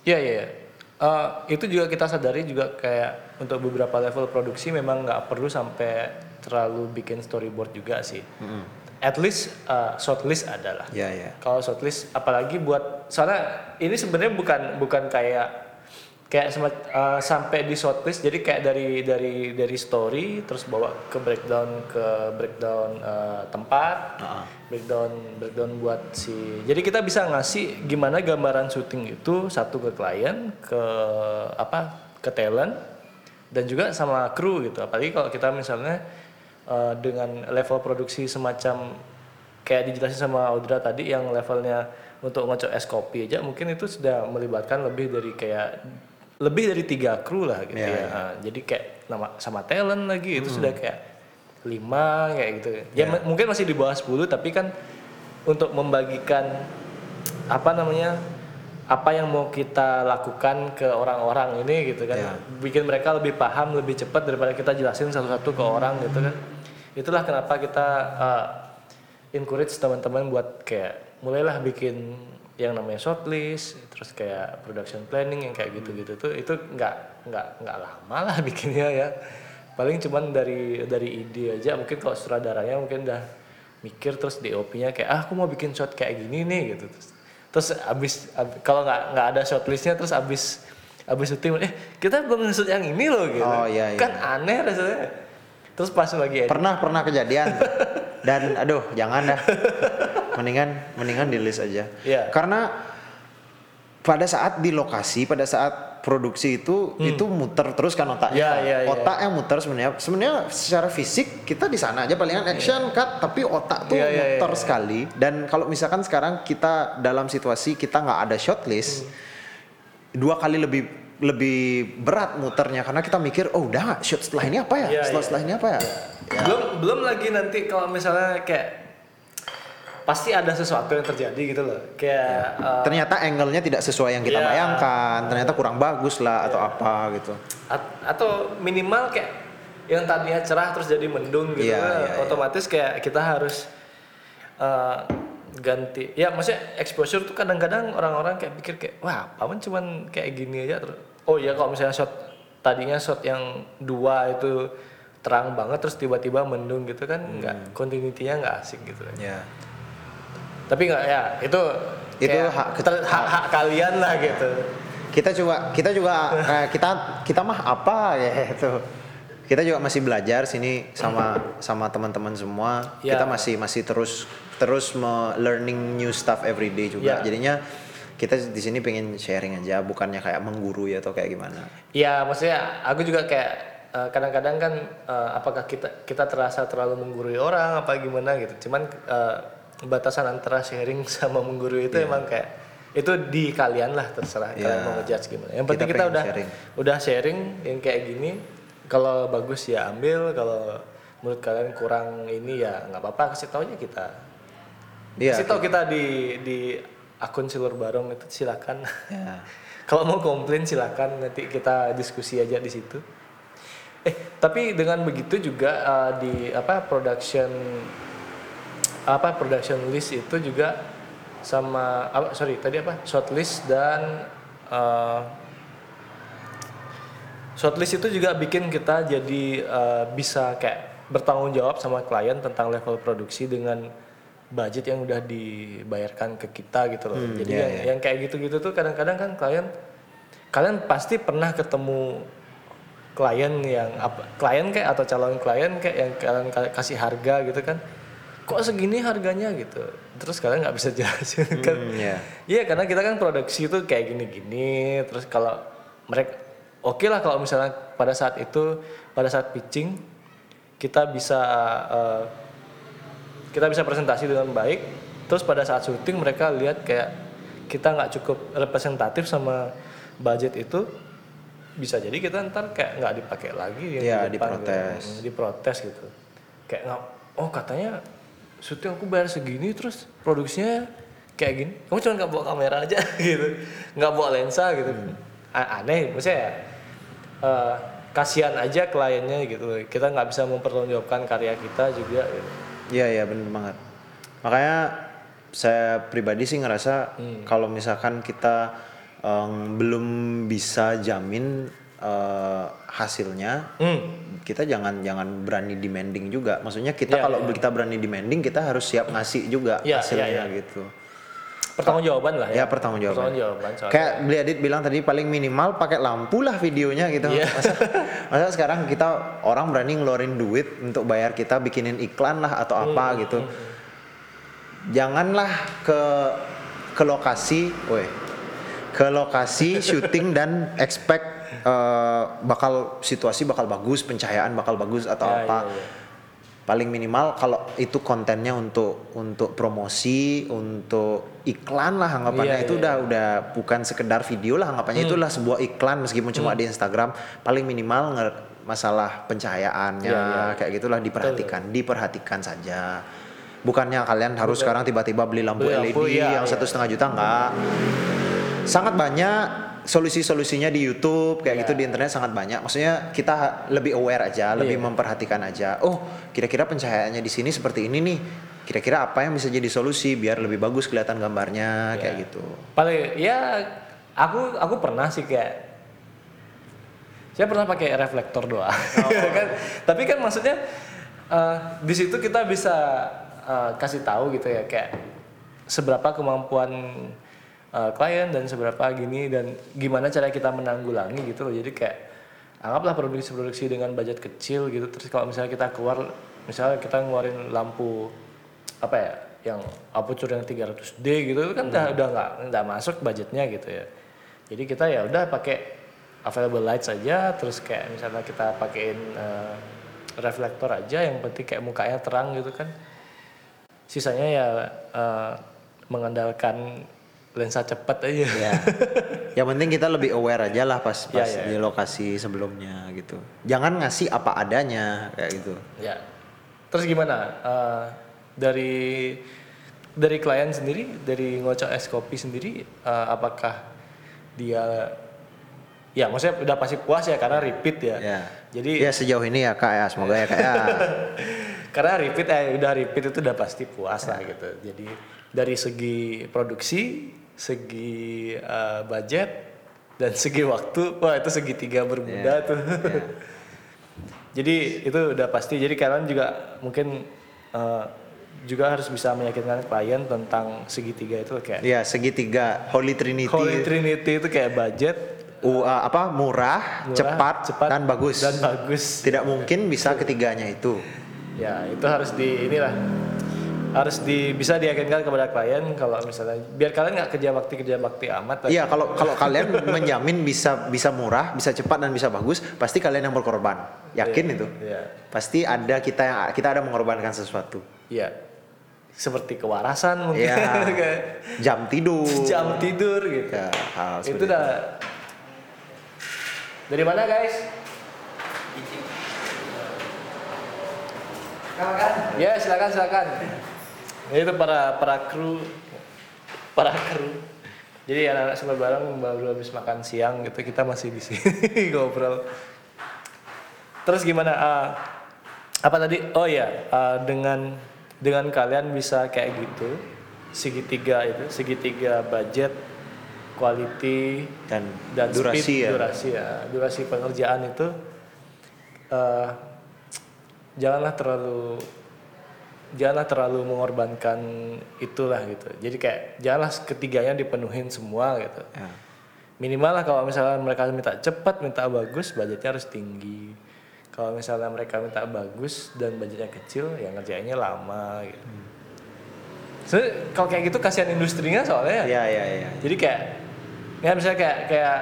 Iya iya. iya. Eh, itu juga kita sadari juga kayak untuk beberapa level produksi memang nggak perlu sampai terlalu bikin storyboard juga sih. At least eh, shortlist adalah. ya ya Kalau shortlist apalagi buat soalnya ini sebenarnya bukan bukan kayak kayak semat- eh, sampai di shortlist jadi kayak dari dari dari story terus bawa ke breakdown ke breakdown eh, tempat breakdown breakdown buat si jadi kita bisa ngasih gimana gambaran syuting itu satu ke klien ke apa ke talent dan juga sama kru gitu. Apalagi kalau kita misalnya eh, dengan level produksi semacam kayak dijelasin sama Audra tadi yang levelnya untuk ngocok es kopi aja mungkin itu sudah melibatkan lebih dari kayak lebih dari tiga kru lah gitu Iya, ya. Nah, jadi kayak nama sama talent lagi itu sudah kayak lima kayak gitu. Ya m- mungkin masih di bawah 10 tapi kan untuk membagikan apa namanya apa yang mau kita lakukan ke orang-orang ini gitu kan Iya. bikin mereka lebih paham lebih cepat daripada kita jelasin satu-satu ke orang gitu kan. Itulah kenapa kita uh, encourage teman-teman buat kayak mulailah bikin yang namanya shortlist terus kayak production planning yang kayak gitu-gitu tuh itu nggak nggak nggak lama lah [laughs] bikinnya ya. Paling cuman dari dari ide aja mungkin kalau sutradaranya mungkin udah mikir terus DOP-nya kayak ah aku mau bikin shot kayak gini nih gitu. Terus terus abis, ab- kalau nggak nggak ada shortlistnya terus abis abis syuting eh kita belum shoot yang ini loh gitu. Oh, iya, iya. kan aneh rasanya. Terus pas lagi edit. Pernah pernah kejadian. [laughs] Dan aduh jangan dah mendingan mendingan di list aja. Iya. karena pada saat di lokasi pada saat produksi itu itu muter terus kan otaknya. Iya, iya, iya. otak yang muter sebenarnya. Sebenarnya secara fisik kita di sana aja palingan action cut tapi otak tuh Iya, iya, iya, muter iya. sekali. Dan kalau misalkan sekarang kita dalam situasi kita nggak ada shot list dua kali lebih lebih berat muternya. Karena kita mikir oh udah shot setelah ini apa ya? Iya, setelah iya. setelah ini apa ya? Belum belum lagi nanti kalau misalnya kayak pasti ada sesuatu yang terjadi gitu loh kayak uh, ternyata angle-nya tidak sesuai yang kita Iya. bayangkan, ternyata kurang bagus lah atau apa gitu. At- atau minimal kayak yang tadinya cerah terus jadi mendung gitu Iya, iya, iya. otomatis kayak kita harus uh, ganti ya maksudnya exposure tuh kadang-kadang orang-orang kayak pikir kayak wah paman cuman kayak gini aja terus oh ya kalau misalnya shot tadinya shot yang dua itu terang banget terus tiba-tiba mendung gitu kan Hmm. nggak continuity-nya nggak asik gitu Ya. Tapi nggak ya itu Itu hak- ter- hak, hak kalian lah gitu Kita juga kita juga eh, kita kita mah apa ya itu. Kita juga masih belajar sini sama sama teman-teman semua. Ya. Kita masih masih terus terus me- learning new stuff every day juga. Ya. Jadinya kita di sini pengen sharing aja, bukannya kayak menggurui atau kayak gimana. Ya maksudnya aku juga kayak eh, kadang-kadang kan eh, apakah kita kita terasa terlalu menggurui orang apa gimana gitu. Cuman eh, batasan antara sharing [laughs] sama menggurui itu emang kayak itu di kalian lah terserah Iya. kalian mau ngejudge gimana. Yang Kita penting kita, pengen udah sharing. udah sharing yang kayak gini. Kalau bagus ya ambil, kalau menurut kalian kurang ini ya nggak apa-apa kasih taunya kita. Iya. kasih tahu kita di di akun Silur Barong itu silakan. Ya. [laughs] Kalau mau komplain silakan nanti kita diskusi aja di situ. Eh tapi dengan begitu juga uh, di apa production apa production list itu juga sama apa sorry tadi apa? Shortlist dan uh, shortlist itu juga bikin kita jadi uh, bisa kayak bertanggung jawab sama klien tentang level produksi dengan budget yang udah dibayarkan ke kita gitu loh. Jadi iya, yang, yang kayak gitu-gitu tuh kadang-kadang kan klien kalian pasti pernah ketemu klien yang apa klien kayak atau calon klien kayak yang kalian ka- kasih harga gitu kan kok segini harganya gitu terus kalian nggak bisa [laughs] jelasin kan Hmm, ya. Iya karena kita kan produksi itu kayak gini-gini terus kalau mereka oke lah kalau misalnya pada saat itu pada saat pitching kita bisa eh, kita bisa presentasi dengan baik terus pada saat syuting mereka lihat kayak kita nggak cukup representatif sama budget itu bisa jadi kita ntar kayak nggak dipakai lagi yang Iya, di depan diprotes. gitu. diprotes gitu kayak nggak oh katanya syuting aku bayar segini terus produksinya kayak gini kamu cuma nggak bawa kamera aja [laughs] gitu nggak bawa lensa gitu A- aneh maksudnya ya eh, kasihan aja kliennya gitu kita nggak bisa mempertanggungjawabkan karya kita juga gitu. Iya iya bener banget. Makanya saya pribadi sih ngerasa kalau misalkan kita em, belum bisa jamin eh, hasilnya, Hmm. Kita jangan jangan berani demanding juga. Maksudnya kita Iya, kalau iya. kita berani demanding kita harus siap ngasih juga Iya, hasilnya iya, iya. gitu. pertanggungjawaban lah ya Ya pertanggungjawaban. pertanggungjawaban soalnya. Kayak Beli Adit bilang tadi paling minimal pakai lampu lah videonya gitu. Iya. Masa, masa sekarang kita orang berani ngeluarin duit untuk bayar kita bikinin iklan lah atau Hmm, apa gitu. Janganlah ke ke lokasi, woi, ke lokasi [laughs] syuting dan expect eh, bakal situasi bakal bagus, pencahayaan bakal bagus atau Ya, apa. ya, ya. Paling minimal kalau itu kontennya untuk untuk promosi, untuk iklan lah anggapannya Iya, itu iya. udah udah bukan sekedar video lah anggapannya itulah sebuah iklan meskipun cuma di Instagram paling minimal masalah pencahayaannya Iya, iya. kayak gitulah diperhatikan, diperhatikan saja. Bukannya kalian harus sekarang tiba-tiba beli lampu Beli LED lampu, iya, yang iya. satu setengah juta enggak. Sangat banyak solusi-solusinya di YouTube kayak Iya. gitu di internet sangat banyak. Maksudnya kita lebih aware aja, lebih Iya. memperhatikan aja. Oh, kira-kira pencahayaannya di sini seperti ini nih. Kira-kira apa yang bisa jadi solusi biar lebih bagus kelihatan gambarnya kayak Iya. gitu. paling ya aku aku pernah sih kayak saya pernah pakai reflektor doang [laughs] kan tapi kan maksudnya eh, di situ kita bisa eh, kasih tahu gitu ya kayak seberapa kemampuan eh, klien dan seberapa gini dan gimana cara kita menanggulangi gitu loh. Jadi kayak anggaplah produksi-produksi dengan budget kecil gitu. Terus kalau misalnya kita keluar misalnya kita ngeluarin lampu apa ya yang aperture yang 300D gitu itu kan udah udah nggak nggak masuk budgetnya gitu ya. Jadi kita ya udah pakai available light saja terus kayak misalnya kita pakein eh, reflektor aja yang penting kayak mukanya terang gitu kan. Sisanya ya eh, mengandalkan lensa cepat aja Ya. yang penting kita lebih aware aja lah pas pas Ya, ya. di lokasi sebelumnya gitu. Jangan ngasih apa adanya kayak gitu. Ya. Terus gimana? Eh, dari dari klien sendiri, dari ngocok es kopi sendiri, eh, apakah dia ya maksudnya udah pasti puas ya karena repeat ya. Ya. Jadi Ya sejauh ini ya kak ya semoga ya kak ya. [laughs] karena repeat eh udah repeat itu udah pasti puas lah gitu. Jadi dari segi produksi, segi eh, budget dan [laughs] segi waktu, wah itu segitiga bermuda tuh. [laughs] jadi itu udah pasti. Jadi kalian juga mungkin eh, juga harus bisa meyakinkan klien tentang segitiga itu kayak Ya segitiga Holy Trinity. Holy Trinity itu kayak budget, U- uh, apa murah, Murah, cepat, cepat, dan bagus. dan bagus. Tidak mungkin bisa ketiganya itu. Ya itu harus di inilah harus di bisa diyakinkan kepada klien kalau misalnya biar kalian nggak kerja bakti kerja bakti amat. Iya kalau kalau kalian menjamin bisa bisa murah, bisa cepat dan bisa bagus, pasti kalian yang berkorban. Yakin itu. Iya. Pasti ada kita yang kita ada mengorbankan sesuatu. Iya. Seperti kewarasan mungkin. Iya. Kayak [laughs] Jam tidur. jam tidur gitu. Ya, hal itu udah dari mana guys? Ya silakan silakan. Itu para para kru para kru. Jadi anak-anak semua bareng baru habis makan siang gitu kita masih di sini [laughs] ngobrol. Terus gimana? ah, apa tadi? Oh ya dengan dengan kalian bisa kayak gitu segitiga itu segitiga budget, quality dan, dan durasi speed, ya. durasi ya durasi pengerjaan itu eh, janganlah terlalu janganlah terlalu mengorbankan itulah gitu. Jadi kayak janganlah ketiganya dipenuhin semua gitu. Ya. minimal lah kalau misalnya mereka minta cepat minta bagus budgetnya harus tinggi. Kalau misalnya mereka minta bagus dan budgetnya kecil ya ngerjainnya lama gitu. Sebenarnya kalau kayak gitu kasihan industrinya soalnya. Iya iya iya. jadi kayak ya misalnya kayak kayak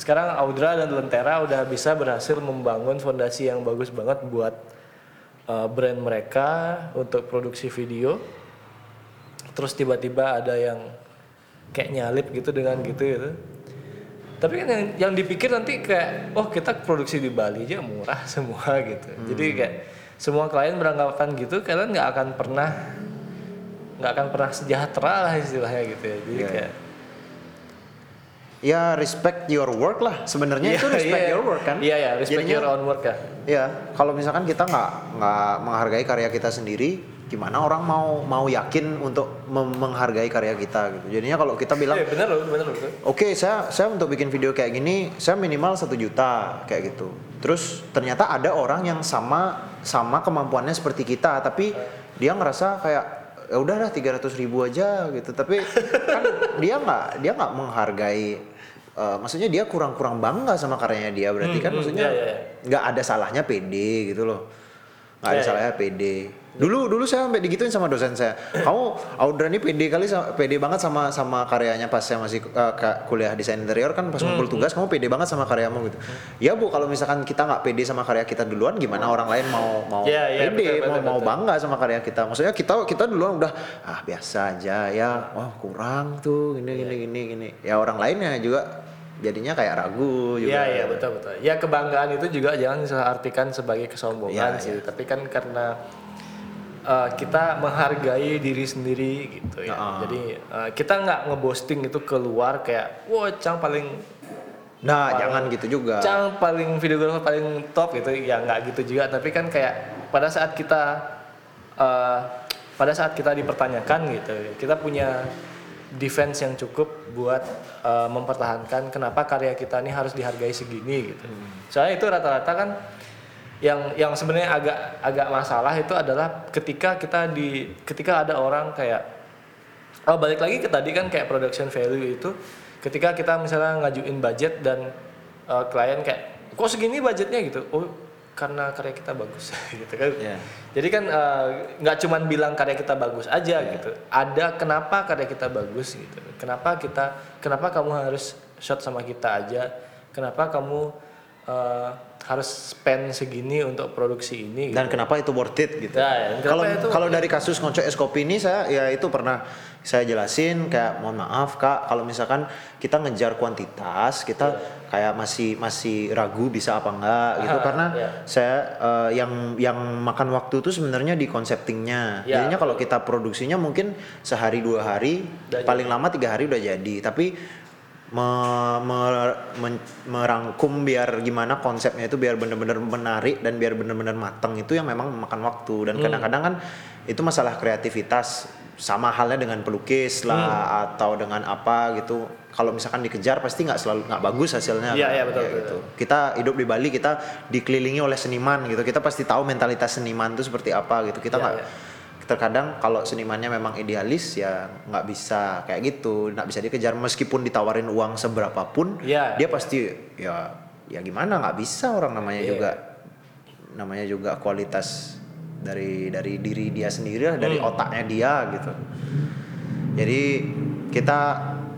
sekarang Audra dan Lentera udah bisa berhasil membangun fondasi yang bagus banget buat uh, brand mereka untuk produksi video. Terus tiba-tiba ada yang kayak nyalip gitu dengan gitu gitu. Tapi kan yang, yang dipikir nanti kayak oh kita produksi di Bali aja murah [laughs] semua gitu. Jadi kayak semua klien beranggapan gitu kalian nggak akan pernah nggak akan pernah sejahtera lah istilahnya gitu ya. Jadi kayak Ya respect your work lah. Sebenarnya itu Iya, respect iya. your work kan. Iya ya, respect Jadinya- your own work ya. Iya, kalau misalkan kita nggak nggak menghargai karya kita sendiri, gimana orang mau mau yakin untuk menghargai karya kita gitu. Jadinya kalau kita bilang, Iya benar loh, benar loh. oke saya saya untuk bikin video kayak gini, saya minimal satu juta kayak gitu. Terus ternyata ada orang yang sama sama kemampuannya seperti kita, tapi dia ngerasa kayak ya udahlah 300 ribu aja gitu. Tapi kan dia nggak dia nggak menghargai. Eh, maksudnya dia kurang-kurang bangga sama karyanya dia berarti kan Hmm, hmm, maksudnya iya, iya. nggak ada salahnya pede gitu loh. Nggak ada Iya, salahnya pede dulu dulu saya sampai digituin sama dosen saya. Kamu Audra ini pede kali sama- pede banget sama sama karyanya pas saya masih uh, kuliah desain interior kan pas ngumpul Hmm, tugas kamu pede banget sama karyamu gitu. Ya bu kalau misalkan kita nggak pede sama karya kita duluan gimana orang lain mau mau Iya, iya, pede betul, mau betul, mau betul. bangga sama karya kita? Maksudnya kita kita duluan udah ah biasa aja ya wah kurang tuh gini gini gini gini. Ya orang lainnya juga jadinya kayak ragu juga Iya iya betul betul. Ya kebanggaan itu juga jangan salah artikan sebagai kesombongan Iya, sih, tapi kan karena uh, kita menghargai diri sendiri gitu ya. Heeh. Jadi uh, kita nggak ngebosting itu keluar kayak, wah cang paling nah Paling- jangan gitu juga cang paling videografer paling top gitu ya nggak gitu juga tapi kan kayak pada saat kita uh, pada saat kita dipertanyakan gitu kita punya defense yang cukup buat uh, mempertahankan kenapa karya kita ini harus dihargai segini gitu. Soalnya itu rata-rata kan yang yang sebenarnya agak agak masalah itu adalah ketika kita di ketika ada orang kayak oh balik lagi ke tadi kan kayak production value itu ketika kita misalnya ngajuin budget dan uh, klien kayak kok segini budgetnya? gitu. Oh karena karya kita bagus [laughs] gitu kan. Iya. jadi kan uh, nggak cuman bilang karya kita bagus aja gitu. Ada kenapa karya kita bagus gitu. Kenapa kita kenapa kamu harus shot sama kita aja? Kenapa kamu uh, harus spend segini untuk produksi ini gitu. dan kenapa itu worth it gitu. Ya, ya, Kalau itu- kalau dari kasus ngocok es kopi ini saya ya itu pernah saya jelasin kayak mohon maaf kak kalau misalkan kita ngejar kuantitas kita kayak masih masih ragu bisa apa enggak gitu karena ya. saya eh, yang yang makan waktu itu sebenarnya di konseptingnya. Ya. Jadinya kalau kita produksinya mungkin sehari dua hari Udah paling lama tiga hari udah jadi tapi me- me- men- merangkum biar gimana konsepnya itu biar bener-bener menarik dan biar bener-bener matang itu yang memang memakan waktu dan kadang-kadang kan itu masalah kreativitas sama halnya dengan pelukis lah atau dengan apa gitu. Kalau misalkan dikejar pasti nggak selalu nggak bagus hasilnya. Iya, kan, iya, betul, kayak betul. gitu. kita hidup di Bali kita dikelilingi oleh seniman gitu. Kita pasti tahu mentalitas seniman itu seperti apa gitu. Kita Iya, nggak iya. terkadang kalau senimannya memang idealis ya nggak bisa kayak gitu. Nggak bisa dikejar. Meskipun ditawarin uang seberapa pun Iya. dia pasti ya ya gimana? Nggak bisa orang namanya Iya. juga namanya juga kualitas dari dari diri dia sendiri lah dari Hmm. otaknya dia gitu jadi kita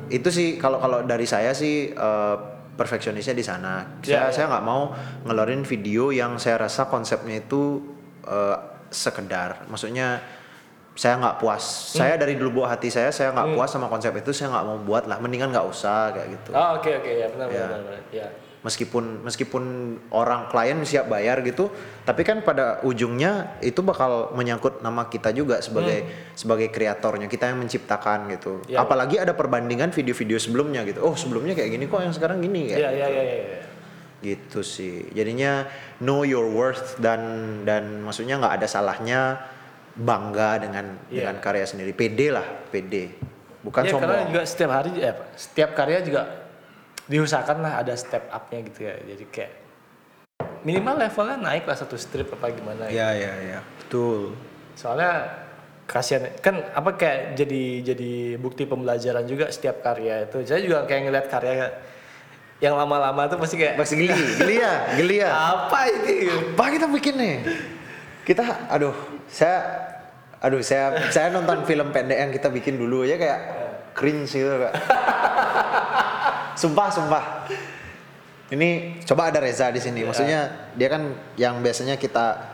itu sih kalau kalau dari saya sih eh, perfeksionisnya di sana saya Iya, iya. saya nggak mau ngeluarin video yang saya rasa konsepnya itu eh, sekedar maksudnya saya nggak puas saya dari dulu buat hati saya saya nggak puas sama konsep itu saya nggak mau buat lah mendingan nggak usah kayak gitu Oh oke oke ya benar Ya. benar benar. Ya. Meskipun meskipun orang klien siap bayar gitu tapi kan pada ujungnya itu bakal menyangkut nama kita juga sebagai sebagai kreatornya kita yang menciptakan gitu Hmm. Ya. apalagi ada perbandingan video-video sebelumnya gitu oh sebelumnya kayak gini kok yang sekarang gini kayak Iya iya iya iya. iya. gitu sih jadinya know your worth dan dan maksudnya nggak ada salahnya bangga dengan Iya. dengan karya sendiri pede lah pede bukan ya, sombong karena juga setiap hari ya apa, setiap karya juga diusahakan lah ada step up-nya gitu ya. Jadi kayak minimal levelnya naik lah satu strip apa gimana gitu. ya ya ya betul Soalnya kasihan kan apa kayak jadi jadi bukti pembelajaran juga setiap karya itu. Saya juga kayak ngeliat karya yang lama-lama tuh pasti kayak Pasti geli, [laughs] geli ya, geli ya. apa ini? Apa kita bikin nih? Kita, aduh, saya, aduh, saya, saya nonton film pendek yang kita bikin dulu aja kayak cringe gitu kak. [laughs] sumpah, sumpah. Ini coba ada Reza di sini. Maksudnya dia kan yang biasanya kita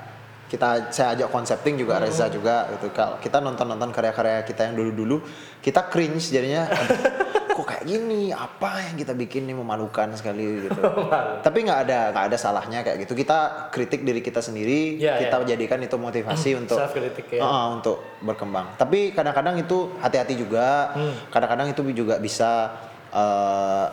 kita saya ajak konsepting juga Reza juga gitu. Kalau kita nonton-nonton karya-karya kita yang dulu-dulu, kita cringe jadinya. kok kayak gini? Apa yang kita bikin ini memalukan sekali gitu. [laughs] Tapi nggak ada nggak ada salahnya kayak gitu. Kita kritik diri kita sendiri, Iya, kita iya. jadikan itu motivasi untuk Self kritik ya. Heeh, untuk berkembang. Tapi kadang-kadang itu hati-hati juga. Hmm. Kadang-kadang itu juga bisa eh,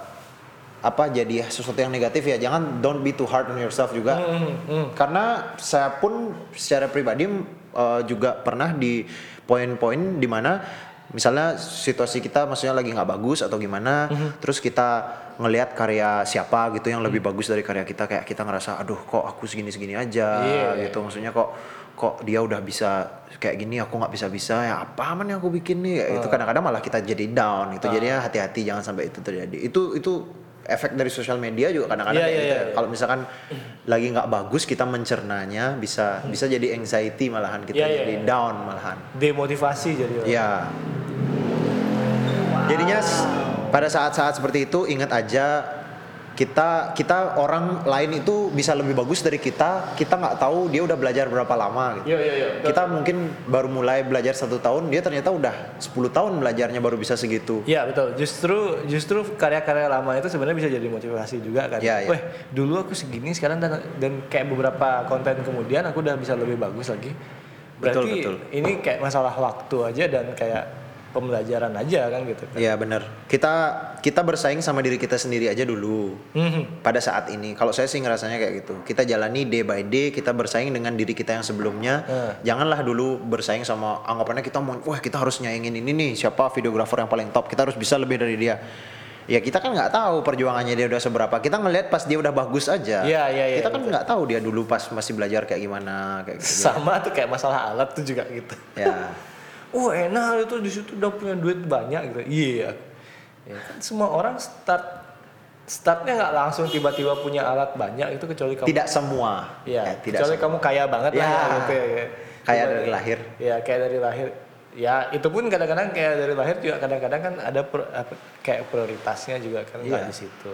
apa jadi sesuatu yang negatif ya. Jangan don't be too hard on yourself juga. Hmm, Karena saya pun secara pribadi eh, juga pernah di poin-poin di mana misalnya situasi kita maksudnya lagi nggak bagus atau gimana, Hmm. terus kita ngelihat karya siapa gitu yang lebih bagus dari karya kita kayak kita ngerasa aduh kok aku segini-segini aja Iya. gitu maksudnya kok kok dia udah bisa kayak gini aku nggak bisa bisa ya apa aman yang aku bikin nih Ah. itu kadang-kadang malah kita jadi down itu jadinya hati-hati jangan sampai itu terjadi itu itu efek dari sosial media juga kadang-kadang iya, gitu ya. iya. kalau misalkan lagi nggak bagus kita mencernanya bisa bisa jadi anxiety malahan kita Iya, iya, jadi iya. down malahan Demotivasi jadi. ya jadinya s- pada saat-saat seperti itu ingat aja kita kita orang lain itu bisa lebih bagus dari kita kita nggak tahu dia udah belajar berapa lama gitu Iya iya iya. kita mungkin baru mulai belajar satu tahun dia ternyata udah 10 tahun belajarnya baru bisa segitu Iya betul. Justru justru karya-karya lama itu sebenarnya bisa jadi motivasi juga kan. Iya, iya. Weh, dulu aku segini sekarang dan dan kayak beberapa konten kemudian aku udah bisa lebih bagus lagi. Berarti Betul, betul. ini kayak masalah waktu aja dan kayak pembelajaran aja kan gitu. kan. ya benar kita kita bersaing sama diri kita sendiri aja dulu. Mhm. pada saat ini. Kalau saya sih ngerasanya kayak gitu. Kita jalani day by day kita bersaing dengan diri kita yang sebelumnya. Eh. janganlah dulu bersaing sama anggapannya kita mau wah kita harus nyaingin ini nih. Siapa videografer yang paling top? Kita harus bisa lebih dari dia. Ya kita kan nggak tahu perjuangannya dia udah seberapa. Kita ngelihat pas dia udah bagus aja. Iya, iya, iya, kita kan nggak tahu dia dulu pas masih belajar kayak gimana kayak gitu. Sama tuh kayak masalah alat tuh juga gitu. ya [laughs] Wah enak itu di situ udah punya duit banyak gitu. Iya. Ya kan semua orang start startnya nggak langsung tiba-tiba punya alat banyak itu kecuali kamu. tidak semua Iya. Ya, tidak kecuali semua. kamu kaya banget lah Ya. ya gitu ya. ya. Kaya Cuma- dari lahir. Ya kayak dari lahir. Ya itu pun kadang-kadang kayak dari lahir juga kadang-kadang kan ada per- apa, kayak prioritasnya juga kan Iya. di situ.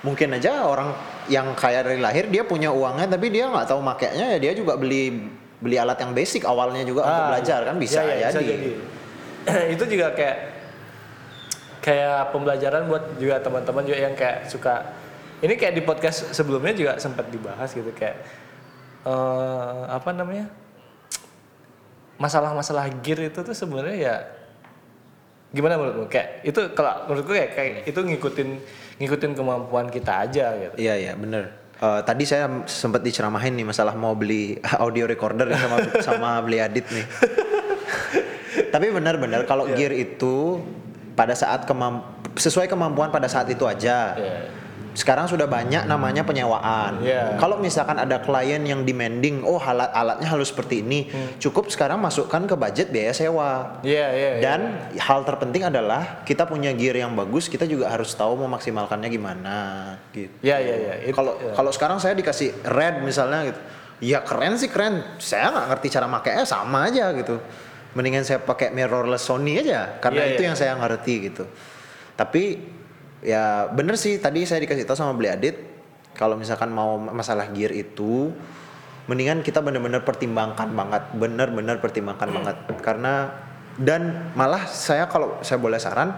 mungkin aja orang yang kaya dari lahir dia punya uangnya tapi dia nggak tahu makainya ya dia juga beli beli alat yang basic awalnya juga untuk Ah, belajar kan? Bisa iya, iya, jadi. [clears throat] itu juga kayak kayak pembelajaran buat juga teman-teman juga yang kayak suka ini kayak di podcast sebelumnya juga sempat dibahas gitu kayak eh, apa namanya masalah-masalah gear itu tuh sebenarnya ya gimana menurutmu? Kayak itu kalau menurutku kayak kayak itu ngikutin ngikutin kemampuan kita aja gitu. Iya iya bener. Eh, tadi saya sempat diceramahin nih masalah mau beli [laughs] audio recorder sama sama beli adit nih. [laughs] Tapi benar-benar kalau Iya. gear itu pada saat kemamp sesuai kemampuan pada saat itu aja. Iya. Sekarang sudah banyak namanya penyewaan. Iya. Kalau misalkan ada klien yang demanding, oh alat alatnya harus seperti ini, cukup sekarang masukkan ke budget biaya sewa. iya iya iya. Dan hal terpenting adalah kita punya gear yang bagus, kita juga harus tahu memaksimalkannya gimana gitu. iya iya iya Itu- Kalau iya. kalau sekarang saya dikasih red misalnya gitu, ya keren sih keren. Saya nggak ngerti cara makainya sama aja gitu. Mendingan saya pakai mirrorless Sony aja, karena Iya, itu iya. yang saya ngerti gitu. Tapi ya bener sih. Tadi saya dikasih tahu sama beli adit, kalau misalkan mau masalah gear itu, mendingan kita bener-bener pertimbangkan banget, bener-bener pertimbangkan banget, karena dan malah saya kalau saya boleh saran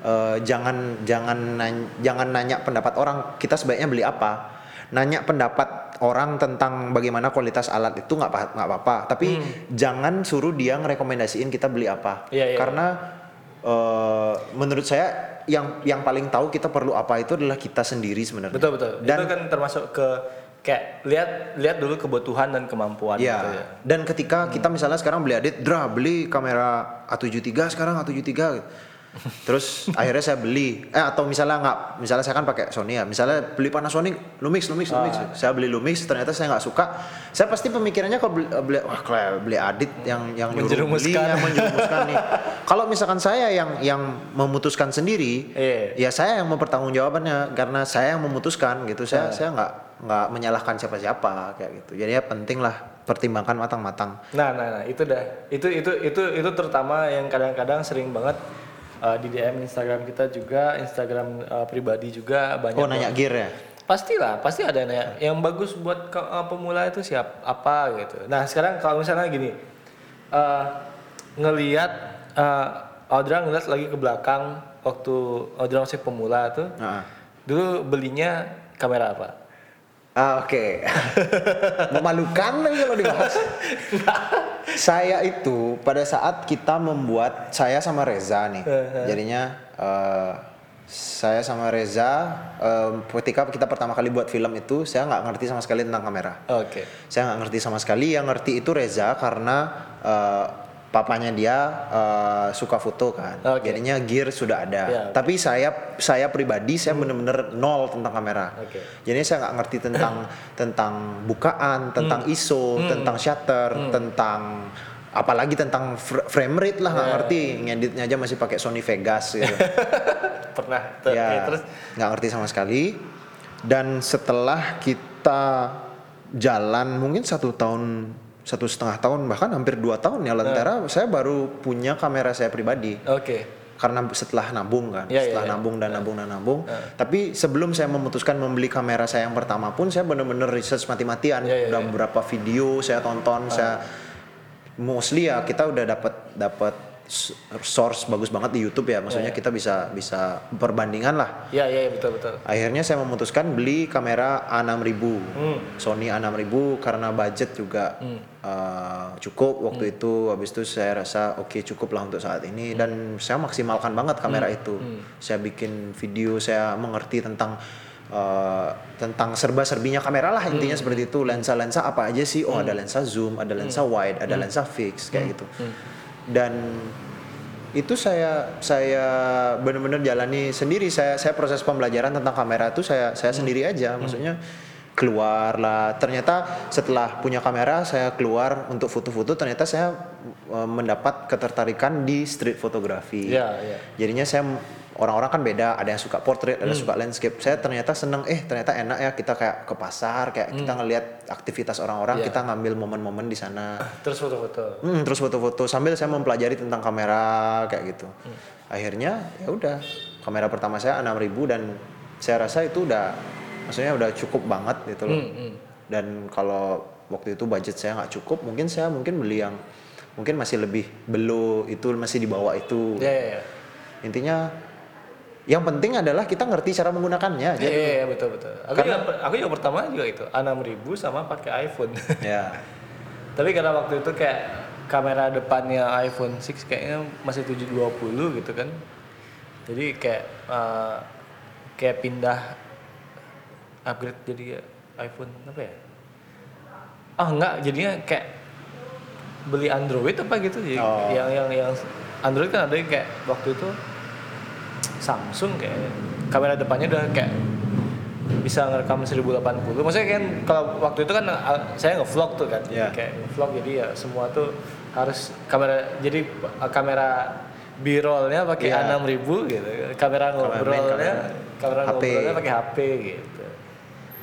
eh, jangan jangan nanya, jangan nanya pendapat orang kita sebaiknya beli apa. Nanya pendapat orang tentang bagaimana kualitas alat itu nggak nggak apa-apa. Tapi jangan suruh dia ngerekomendasiin kita beli apa. Iya, iya, karena eh, menurut saya yang yang paling tahu kita perlu apa itu adalah kita sendiri sebenarnya. Betul betul. Dan itu kan termasuk ke kayak lihat lihat dulu kebutuhan dan kemampuan Ya, gitu ya. Dan ketika kita misalnya sekarang beli adit, dra beli kamera A73 sekarang A73. Terus akhirnya saya beli, eh atau misalnya nggak, misalnya saya kan pakai Sony ya, misalnya beli Panasonic, Lumix, Lumix, Lumix, saya beli Lumix, ternyata saya nggak suka, saya pasti pemikirannya kalau beli, beli wah kalau beli Adit yang yang nyuruh beli, Menjerumuskan. yang menjerumuskan nih. Kalau misalkan saya yang yang memutuskan sendiri, Iya. ya saya yang mempertanggungjawabannya karena saya yang memutuskan gitu, saya saya nggak nggak menyalahkan siapa-siapa kayak gitu. Jadi ya penting lah pertimbangkan matang-matang. Nah, nah, nah, itu dah. Itu itu itu itu terutama yang kadang-kadang sering banget uh, di DM Instagram kita juga, Instagram uh, pribadi juga banyak. Oh nanya gear ya? Pastilah, pasti ada yang nanya. Yang bagus buat ke- uh, pemula itu siap apa gitu. Nah, sekarang kalau misalnya gini, uh, ngelihat uh, Audra ngeliat lagi ke belakang waktu Audra masih pemula tuh, Heeh. dulu belinya kamera apa? Ah, Oke, [laughs] memalukan lagi kalau dibahas. [laughs] saya itu pada saat kita membuat saya sama Reza nih, jadinya eh, saya sama Reza eh, ketika kita pertama kali buat film itu saya nggak ngerti sama sekali tentang kamera. Oke. Saya nggak ngerti sama sekali. Yang ngerti itu Reza karena eh, papanya dia eh, suka foto kan. Oke. Jadinya gear sudah ada. Ya, oke. Tapi saya saya pribadi saya bener-bener nol tentang kamera. Oke. Jadi saya nggak ngerti tentang [coughs] tentang bukaan, tentang ISO, tentang shutter, tentang apalagi tentang fr- frame rate lah nggak ngerti. Ngeditnya aja masih pakai Sony Vegas gitu. [laughs] Pernah. Tuh, ya, terus nggak ngerti sama sekali. Dan setelah kita jalan mungkin satu tahun satu setengah tahun bahkan hampir dua tahun ya Lentera saya baru punya kamera saya pribadi. Oke. karena setelah nabung kan Ya, ya, setelah ya. nabung dan nabung dan nabung. Tapi sebelum saya memutuskan membeli kamera saya yang pertama pun saya benar-benar research mati-matian. Ya, ya, udah ya. beberapa video saya tonton saya mostly ya kita udah dapat dapat source bagus banget di YouTube ya. Maksudnya kita bisa bisa perbandingan lah. Ya, ya, ya, betul betul. akhirnya saya memutuskan beli kamera A6000 Hmm. Sony A6000 karena budget juga uh, cukup waktu itu habis itu saya rasa oke cukup lah untuk saat ini. Hmm. dan saya maksimalkan banget kamera itu. Saya bikin video saya mengerti tentang uh, tentang serba-serbinya kamera lah Hmm. intinya seperti itu. Lensa-lensa apa aja sih? Oh ada lensa zoom ada lensa Hmm. wide ada lensa fix kayak gitu. Dan itu saya saya benar-benar jalani sendiri. Saya saya proses pembelajaran tentang kamera itu saya saya sendiri aja. Maksudnya keluar lah ternyata setelah punya kamera saya keluar untuk foto-foto ternyata saya eh, mendapat ketertarikan di street fotografi Ya, ya. jadinya saya orang-orang kan beda ada yang suka portrait ada yang suka landscape saya ternyata seneng eh ternyata enak ya kita kayak ke pasar kayak kita ngelihat aktivitas orang-orang Iya. kita ngambil momen-momen di sana Terus foto-foto. Hmm, terus foto-foto sambil saya mempelajari tentang kamera kayak gitu. Akhirnya ya udah kamera pertama saya 6000 dan saya rasa itu udah maksudnya udah cukup banget gitu loh. Dan kalau waktu itu budget saya nggak cukup, mungkin saya mungkin beli yang mungkin masih lebih below itu masih di bawah itu. Ya, ya, ya. Intinya yang penting adalah kita ngerti cara menggunakannya aja. Iya, iya, iya, betul betul. Aku juga, aku juga pertama juga itu A6000 sama pakai iPhone. [laughs] ya. Tapi karena waktu itu kayak kamera depannya iPhone 6 kayaknya masih 720 gitu kan. Jadi kayak eh, kayak pindah upgrade jadi iPhone apa ya? Ah enggak, jadinya kayak beli Android apa gitu jadi Oh. yang yang yang Android kan ada yang kayak waktu itu Samsung kayak kamera depannya udah kayak bisa ngerekam 1080 maksudnya kan kalau waktu itu kan uh, saya nge-vlog tuh kan Iya. kayak nge-vlog jadi ya semua tuh harus kamera jadi uh, kamera B-rollnya pakai Iya. A6000 gitu kamera ngobrolnya kamera HP. ngobrolnya pakai HP gitu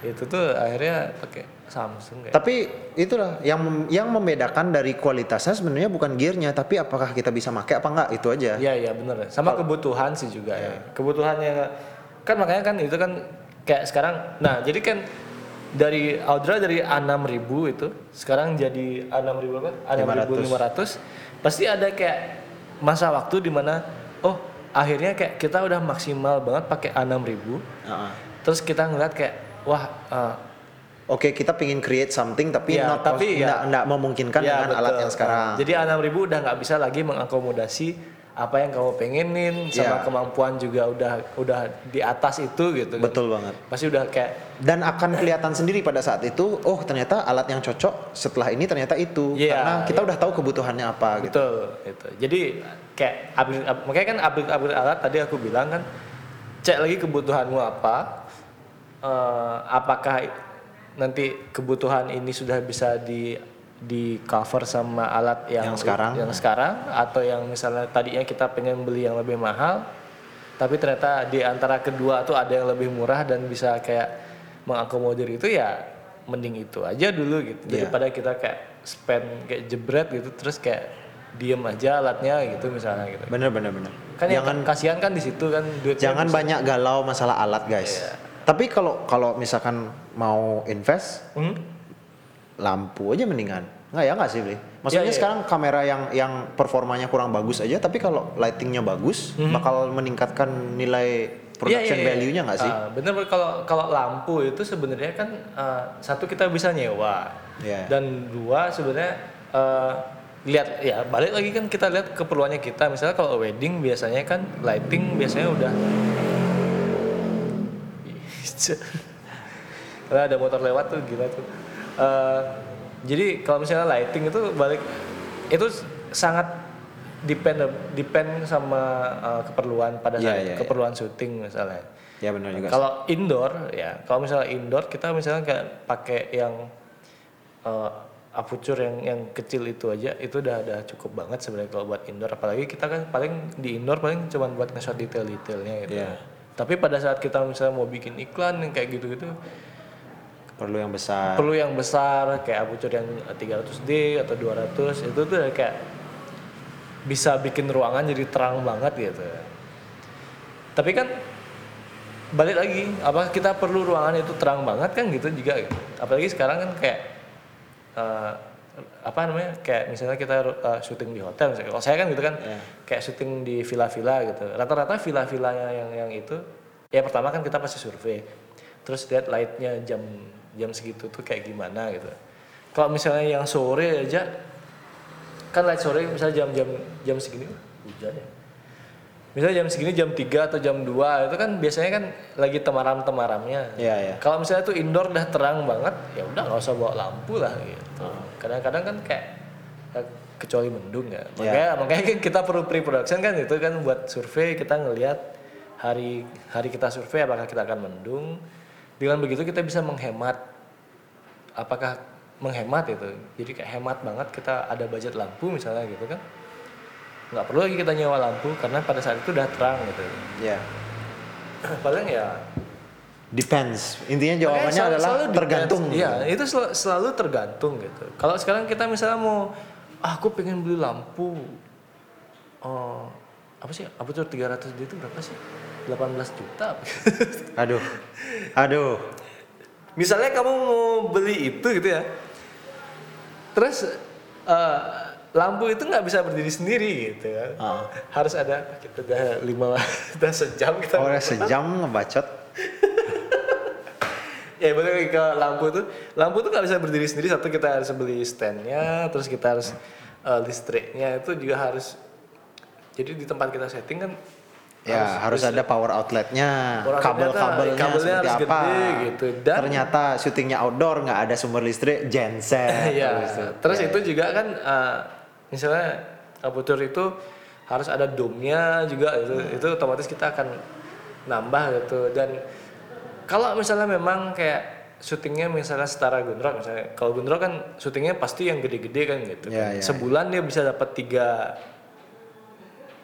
itu tuh akhirnya pakai Samsung kayak Tapi itulah yang mem- yang membedakan dari kualitasnya sebenarnya bukan gearnya, tapi apakah kita bisa pakai apa enggak itu aja. Iya iya bener. Sama kebutuhan sih juga ya. Kebutuhannya kan makanya kan itu kan kayak sekarang nah jadi kan dari Audra dari A6000 itu sekarang jadi A6000 apa? A6500 pasti ada kayak masa waktu di mana oh akhirnya kayak kita udah maksimal banget pakai A6000 Heeh. terus kita ngeliat kayak wah eh, Oke, kita pengen create something tapi Iya, not tapi pos- ya- nggak nggak memungkinkan Ya, dengan alat betul. yang sekarang. Jadi A6000 udah nggak bisa lagi mengakomodasi apa yang kamu pengenin sama Ya. kemampuan juga udah udah di atas itu gitu kan. Betul banget. Pasti udah kayak Dan akan kelihatan sendiri pada saat itu, oh ternyata alat yang cocok setelah ini ternyata itu. Iya, Karena kita udah tahu kebutuhannya apa gitu. betul gitu. Jadi kayak upgrade, up- makanya kan upgrade upgrade alat tadi aku bilang kan cek lagi kebutuhanmu apa eh, apakah nanti kebutuhan ini sudah bisa di di cover sama alat yang Yang sekarang. yang sekarang atau yang misalnya tadinya kita pengen beli yang lebih mahal tapi ternyata di antara kedua tuh ada yang lebih murah dan bisa kayak mengakomodir itu ya mending itu aja dulu gitu Iya. daripada kita kayak spend kayak jebret gitu terus kayak diem aja alatnya gitu misalnya gitu Bener bener bener. kan yang jangan kasihan kan di situ kan jangan banyak galau masalah alat guys. Iya. Tapi kalau kalau misalkan mau invest Hmm? lampu aja mendingan. Nggak ya nggak sih beli? Maksudnya Iya, iya. sekarang kamera yang yang performanya kurang bagus aja, tapi kalau lightingnya bagus, bakal meningkatkan nilai production Hmm. Iya, iya, iya. value-nya nggak sih? Ah, bener kalau kalau lampu itu sebenarnya kan ah, satu kita bisa nyewa Iya. dan dua sebenarnya eh, lihat ya balik lagi kan kita lihat keperluannya kita misalnya kalau wedding biasanya kan lighting biasanya udah karena ada motor lewat tuh gila tuh Eh, jadi kalau misalnya lighting itu balik itu sangat depend depend sama eh, keperluan pada Iya, saat iya, iya. keperluan syuting misalnya Ya benar juga. kalau indoor ya, kalau misalnya indoor kita misalnya kayak pakai yang uh, aperture yang yang kecil itu aja itu udah udah cukup banget sebenarnya kalau buat indoor apalagi kita kan paling di indoor paling cuma buat nge-shot detail-detailnya gitu. Iya. Tapi pada saat kita misalnya mau bikin iklan yang kayak gitu-gitu Perlu yang besar. perlu yang besar kayak aperture yang 300D atau 200 itu tuh kayak bisa bikin ruangan jadi terang banget gitu. Tapi kan balik lagi, apa kita perlu ruangan itu terang banget kan gitu juga gitu. Apalagi sekarang kan kayak eh, apa namanya kayak misalnya kita eh, syuting di hotel misalnya. Kalau saya kan gitu kan Iya. kayak syuting di villa-villa gitu. Rata-rata villa-villanya yang yang itu ya pertama kan kita pasti survei. Terus lihat lightnya jam jam segitu tuh kayak gimana gitu. Kalau misalnya yang sore aja kan light sore misalnya jam-jam jam segini hujan ya. Misalnya jam segini jam 3 atau jam 2 itu kan biasanya kan lagi temaram-temaramnya. Iya, iya. Kalau misalnya tuh indoor udah terang banget, ya udah nggak usah bawa lampu lah gitu. Kadang-kadang kan kayak ya, kecuali mendung ya. Makanya makanya kan kita perlu pre-production kan itu kan buat survei kita ngelihat hari hari kita survei apakah kita akan mendung. Dengan begitu kita bisa menghemat apakah menghemat itu. Jadi kayak hemat banget kita ada budget lampu misalnya gitu kan. Nggak perlu lagi kita nyewa lampu karena pada saat itu udah terang gitu. Ya. [clears throat] Paling ya Depends. Intinya jawabannya selalu- adalah selalu depends. tergantung. Iya, itu sel- selalu tergantung gitu. Kalau sekarang kita misalnya mau, ah, aku pengen beli lampu, oh, apa sih? Apa tuh 300 D itu berapa sih? 18 juta. [laughs] Aduh. Aduh. misalnya kamu mau beli itu gitu ya, terus eh, lampu itu nggak bisa berdiri sendiri gitu kan. Ah. Harus ada kita udah lima [laughs] udah sejam kita Oh, udah sejam ngebacot. [laughs] Ya lagi ke lampu tuh, lampu tuh nggak bisa berdiri sendiri. Satu kita harus beli standnya, terus kita harus eh, listriknya itu juga harus. Jadi di tempat kita setting kan Ya, harus, ada power outletnya, Power outletnya kabel-kabelnya tuh, kabelnya seperti harus apa. gede gitu. Dan- ternyata syutingnya outdoor nggak ada sumber listrik, genset. [laughs] Iya. terus itu. Terus Ya, itu juga kan eh, misalnya aperture itu harus ada dome-nya juga itu itu otomatis kita akan nambah gitu. Dan kalau misalnya memang kayak syutingnya misalnya setara Gunrok misalnya kalau Gunrok kan syutingnya pasti yang gede-gede kan gitu. Kan. iya, sebulan dia bisa dapat tiga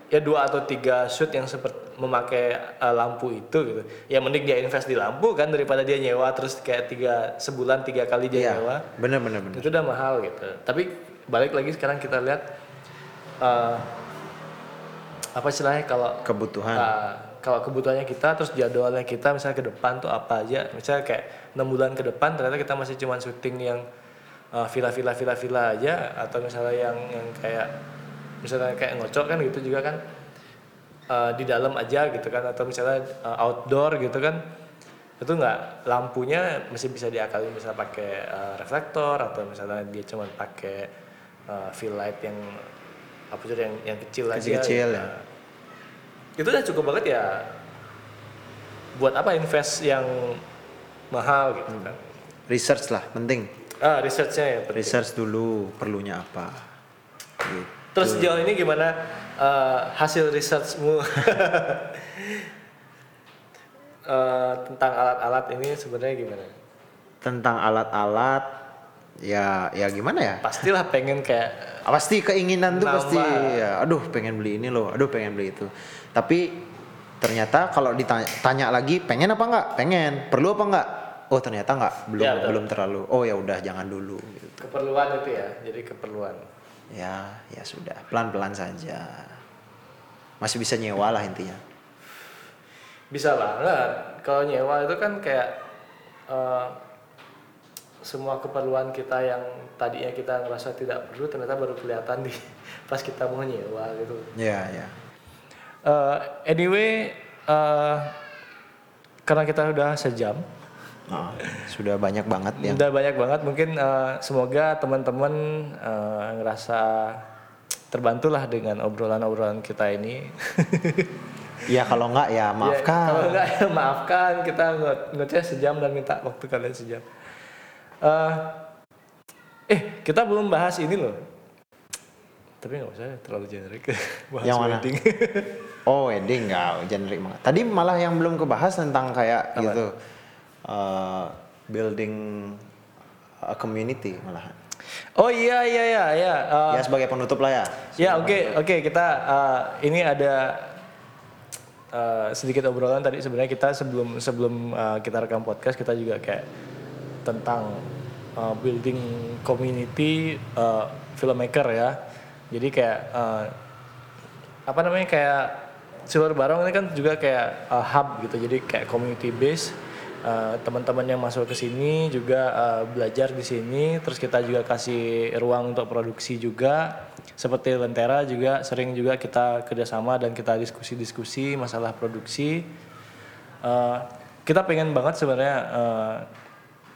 ya dua atau tiga shoot yang seperti memakai uh, lampu itu gitu. Ya mending dia invest di lampu kan daripada dia nyewa terus kayak tiga sebulan tiga kali dia Iya, nyewa. Bener bener bener. itu udah mahal gitu. Tapi balik lagi sekarang kita lihat uh, apa istilahnya kalau Kebutuhan. uh, kalau kebutuhannya kita terus jadwalnya kita misalnya ke depan tuh apa aja misalnya kayak enam bulan ke depan ternyata kita masih cuma syuting yang uh, villa-villa villa-villa aja atau misalnya yang yang kayak misalnya kayak ngocok kan gitu juga kan uh, di dalam aja gitu kan atau misalnya uh, outdoor gitu kan itu nggak lampunya masih bisa diakali misalnya pakai uh, reflektor atau misalnya dia cuma pakai uh, fill light yang apa sih yang yang kecil, aja Kecil-kecil, gitu. ya. Nah, itu udah cukup banget ya buat apa invest yang mahal gitu kan Research lah, penting. ah researchnya ya penting. Research dulu perlunya apa. Gitu. Terus sejauh ini gimana eh, hasil researchmu [laughs] Eh, tentang alat-alat ini sebenarnya gimana? Tentang alat-alat ya ya gimana ya? Pastilah pengen kayak Ah, pasti keinginan tuh pasti. Ya aduh pengen beli ini loh aduh pengen beli itu. Tapi ternyata kalau ditanya tanya lagi pengen apa enggak pengen. Perlu apa enggak oh ternyata enggak belum Ya, betul. belum terlalu. Oh ya udah jangan dulu gitu. Keperluan itu ya, jadi keperluan. ya ya sudah. Pelan pelan saja. Masih bisa nyewa lah intinya. Bisa banget. Kalau nyewa itu kan kayak eh, semua keperluan kita yang tadinya kita ngerasa tidak perlu ternyata baru kelihatan di [laughs] pas kita mau nyewa gitu. ya ya Eh, anyway, eh, karena kita udah sejam, Nah, sudah banyak banget yang udah banyak banget. Mungkin eh, semoga teman-teman eh, ngerasa terbantulah dengan obrolan-obrolan kita ini. [laughs] ya kalau enggak ya Ya, maafkan kalau enggak ya maafkan kita ngeceh sejam dan minta waktu kalian sejam. Eh, eh kita belum bahas ini loh. Tapi nggak usah terlalu generik. [laughs] bahas Yang mana? wedding. [laughs] Oh wedding enggak generik banget. Tadi malah yang belum kebahas tentang kayak Apa? gitu eh, building a community malahan. oh iya iya iya iya. Eh, ya sebagai penutup lah ya. Ya oke oke kita uh, ini ada uh, sedikit obrolan tadi sebenarnya kita sebelum sebelum uh, kita rekam podcast kita juga kayak tentang uh, building community uh, filmmaker ya. Jadi kayak uh, apa namanya kayak Silver Barong ini kan juga kayak uh, hub gitu. Jadi kayak community base uh, teman-teman yang masuk ke sini juga uh, belajar di sini terus kita juga kasih ruang untuk produksi juga seperti Lentera juga sering juga kita kerjasama dan kita diskusi-diskusi masalah produksi Uh, kita pengen banget sebenarnya uh,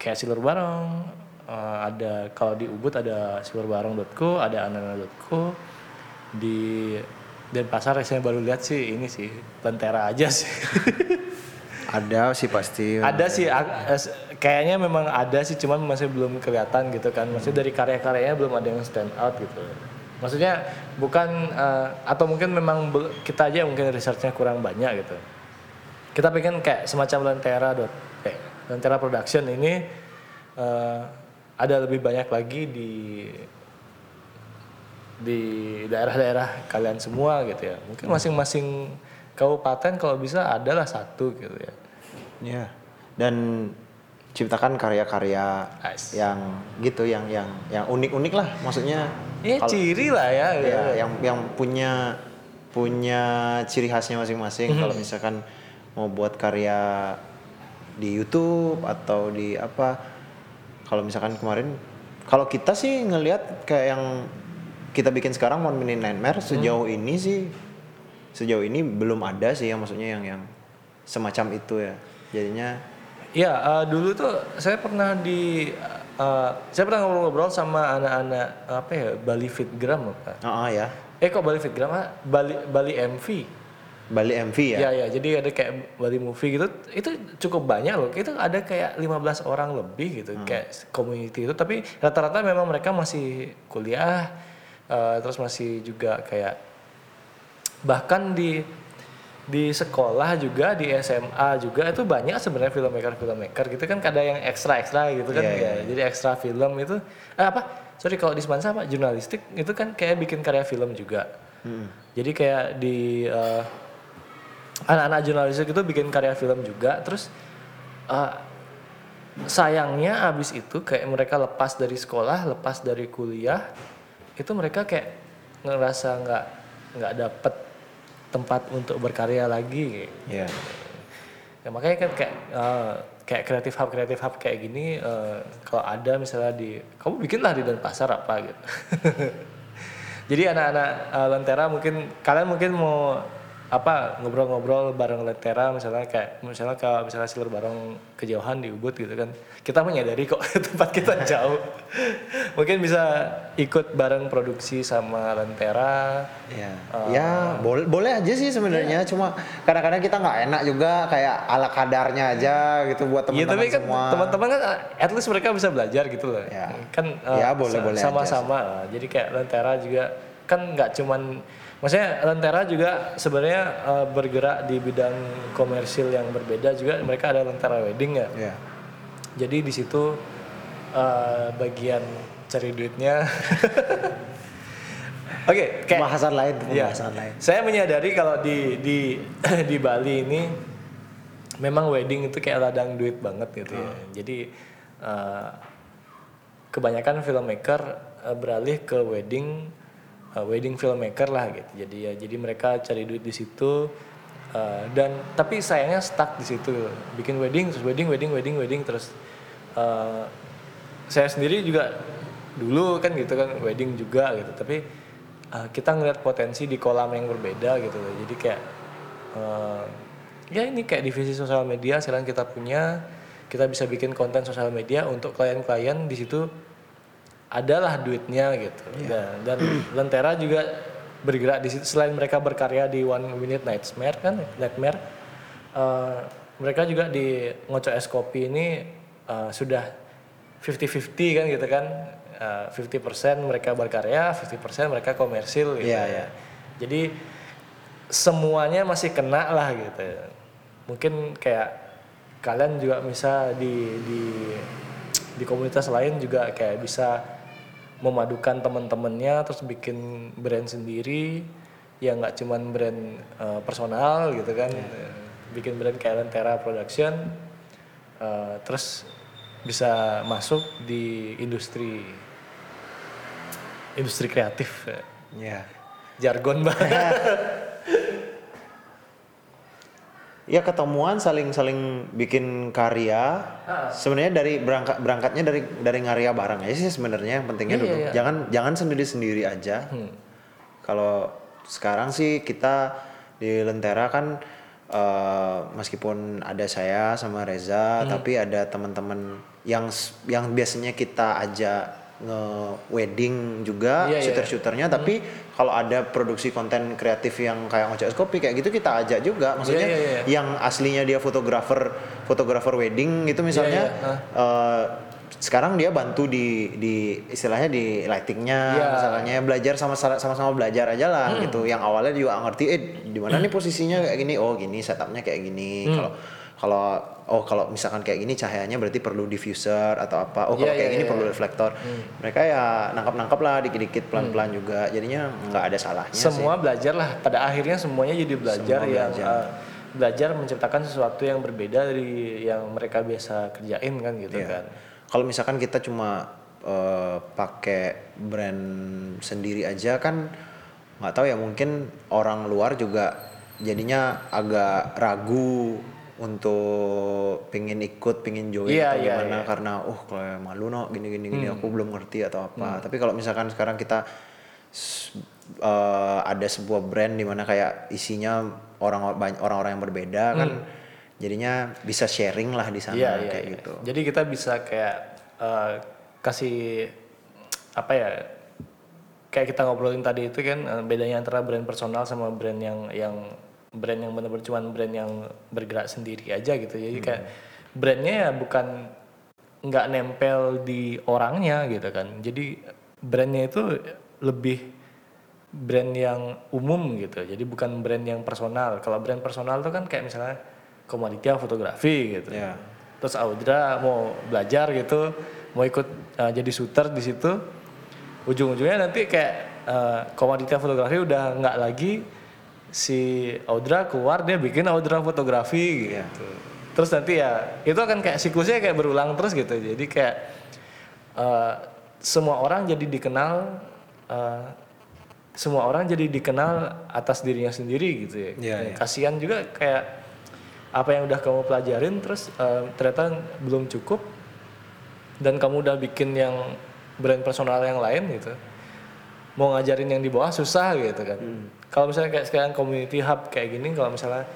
kayak Silver Barong uh, ada kalau di Ubud ada silverbarong.co ada anana.co di Denpasar saya baru lihat sih ini sih Lentera aja sih. [laughs] Ada sih pasti. ada sih kayaknya memang ada sih cuman masih belum kelihatan gitu kan. Maksudnya dari karya-karyanya belum ada yang stand out gitu. Maksudnya bukan eh, atau mungkin memang kita aja mungkin researchnya kurang banyak gitu. Kita pengen kayak semacam lentera lentera production ini eh, ada lebih banyak lagi di di daerah-daerah kalian semua gitu ya mungkin masing-masing kabupaten kalau bisa adalah satu gitu ya Ya. Dan ciptakan karya-karya Nice. yang gitu yang yang yang unik-unik lah maksudnya. Ya Kalau- ciri lah ya. ya, yang yang punya punya ciri khasnya masing-masing kalau misalkan mau buat karya di YouTube atau di apa kalau misalkan kemarin kalau kita sih ngelihat kayak yang kita bikin sekarang One Minute Nightmare sejauh ini sih sejauh ini belum ada sih yang maksudnya yang yang semacam itu ya jadinya Ya eh, dulu tuh saya pernah di eh, saya pernah ngobrol-ngobrol sama anak-anak apa ya Bali Fitgram apa? ah ah, ya Eh kok Bali Fitgram? ah? Bali Bali MV. Bali MV ya, Ya ya, jadi ada kayak Bali Movie gitu. Itu cukup banyak loh. Itu ada kayak 15 orang lebih gitu kayak community itu. Tapi rata-rata memang mereka masih kuliah eh, terus masih juga kayak bahkan di di sekolah juga di SMA juga itu banyak sebenarnya filmmaker filmmaker gitu kan. Ada yang ekstra ekstra gitu kan. Iya, iya, ya jadi ekstra film itu eh, apa? Sorry kalau di Semansa apa? Jurnalistik itu kan kayak bikin karya film juga. Jadi kayak di eh, anak-anak jurnalistik itu bikin karya film juga. Terus eh, sayangnya abis itu kayak mereka lepas dari sekolah lepas dari kuliah itu mereka kayak ngerasa nggak nggak dapet tempat untuk berkarya lagi. Ya ya makanya kan kayak eh, kayak kreatif hub kreatif hub kayak gini eh, kalau ada misalnya di kamu bikinlah di Denpasar apa? gitu. [laughs] Jadi anak-anak eh, Lentera mungkin kalian mungkin mau apa ngobrol-ngobrol bareng Lentera misalnya kayak misalnya kalau misalnya Silver bareng kejauhan di Ubud gitu kan kita menyadari kok [laughs] tempat kita jauh mungkin bisa ikut bareng produksi sama Lentera Ya, Ah. ya boleh boleh aja sih Iya. sebenarnya. Cuma kadang-kadang kita nggak enak juga kayak ala kadarnya aja gitu buat Iya teman-teman tapi kan semua. teman-teman kan at least mereka bisa belajar gitu loh. Ya. Kan eh, Ya, boleh-boleh aja sama-sama. Jadi kayak Lentera juga kan nggak cuman maksudnya Lentera juga sebenarnya eh, bergerak di bidang komersil yang berbeda juga mereka ada Lentera Wedding ya Iya. jadi di situ eh, bagian cari duitnya [laughs] oke kayak Pembahasan lain, Iya. pembahasan lain. Saya menyadari kalau di di [clears throat] di Bali ini memang wedding itu kayak ladang duit banget gitu ya. Jadi eh, kebanyakan filmmaker eh, beralih ke wedding eh, wedding filmmaker lah gitu. Jadi ya jadi mereka cari duit di situ eh, dan tapi sayangnya stuck di situ. Bikin wedding terus wedding wedding wedding wedding terus eh, saya sendiri juga dulu kan gitu kan wedding juga gitu tapi uh, kita ngeliat potensi di kolam yang berbeda gitu jadi kayak uh, ya ini kayak divisi sosial media sekarang kita punya kita bisa bikin konten sosial media untuk klien-klien di situ adalah duitnya gitu. Dan, dan Lentera juga bergerak di situ. Selain mereka berkarya di One Minute Nightmare kan Nightmare uh, mereka juga di Ngoco Es Kopi ini uh, sudah 50-50 kan gitu kan. Uh, 50% mereka berkarya 50% mereka komersil gitu. Iya, iya. jadi semuanya masih kena lah gitu. Mungkin kayak kalian juga bisa di di di komunitas lain juga kayak bisa memadukan teman-temannya terus bikin brand sendiri. Yang nggak cuman brand uh, personal gitu kan. Bikin brand kayak Lentera Production uh, terus bisa masuk di industri industri kreatif. Iya. jargon banget [laughs] Ya ketemuan saling-saling bikin karya. Sebenarnya dari berangkat berangkatnya dari dari ngarya bareng aja sih sebenarnya yang pentingnya Iya, dulu. iya, iya. Jangan jangan sendiri-sendiri aja. Kalau sekarang sih kita di Lentera kan eh, meskipun ada saya sama Reza, tapi ada teman-teman yang yang biasanya kita ajak nge wedding juga Iya, iya. shooter-shooternya tapi kalau ada produksi konten kreatif yang kayak ngocok kopi kayak gitu kita ajak juga maksudnya Iya, iya, iya. yang aslinya dia fotografer fotografer wedding itu misalnya Iya, iya. eh, sekarang dia bantu di di istilahnya di lightingnya Iya. misalnya belajar sama sama-sama belajar aja lah Hmm. gitu yang awalnya juga ngerti eh di mana nih posisinya kayak gini oh gini setupnya kayak gini Hmm. kalau kalau oh kalau misalkan kayak gini cahayanya berarti perlu diffuser atau apa oh kalau Iya, kayak iya, gini iya. perlu reflektor mereka ya nangkap-nangkap lah dikit-dikit pelan-pelan juga jadinya nggak ada salahnya sih. semua belajar lah pada akhirnya semuanya jadi belajar Semua yang belajar. uh, belajar menciptakan sesuatu yang berbeda dari yang mereka biasa kerjain kan gitu Iya. kan Kalau misalkan kita cuma eh, pakai brand sendiri aja kan nggak tahu ya mungkin orang luar juga jadinya agak ragu untuk pingin ikut, pingin join Iya, atau iya, gimana iya. karena uh kalau malu no gini gini gini Hmm. aku belum ngerti atau apa. Tapi kalau misalkan sekarang kita eh, ada sebuah brand di mana kayak isinya orang banyak orang-orang yang berbeda kan jadinya bisa sharing lah di sana Hmm. Iya, kayak iya. gitu. Jadi kita bisa kayak uh, kasih apa ya? Kayak kita ngobrolin tadi itu kan uh, bedanya antara brand personal sama brand yang yang brand yang benar-benar cuman brand yang bergerak sendiri aja gitu. Jadi kayak brandnya ya bukan nggak nempel di orangnya gitu kan. Jadi brandnya itu lebih brand yang umum gitu. Jadi bukan brand yang personal. Kalau brand personal itu kan kayak misalnya Komoditia fotografi gitu. Iya. Terus Audra mau belajar gitu, mau ikut uh, jadi shooter di situ. Ujung-ujungnya nanti kayak uh, Komoditia fotografi udah nggak lagi si Audra keluar dia bikin Audra fotografi gitu. Terus nanti ya itu akan kayak siklusnya kayak berulang terus gitu. Jadi kayak uh, semua orang jadi dikenal uh, semua orang jadi dikenal atas dirinya sendiri gitu ya. Iya, iya. Kasihan juga kayak apa yang udah kamu pelajarin terus eh, ternyata belum cukup dan kamu udah bikin yang brand personal yang lain gitu. Mau ngajarin yang di bawah susah gitu kan. Kalau misalnya kayak sekarang community hub kayak gini kalau misalnya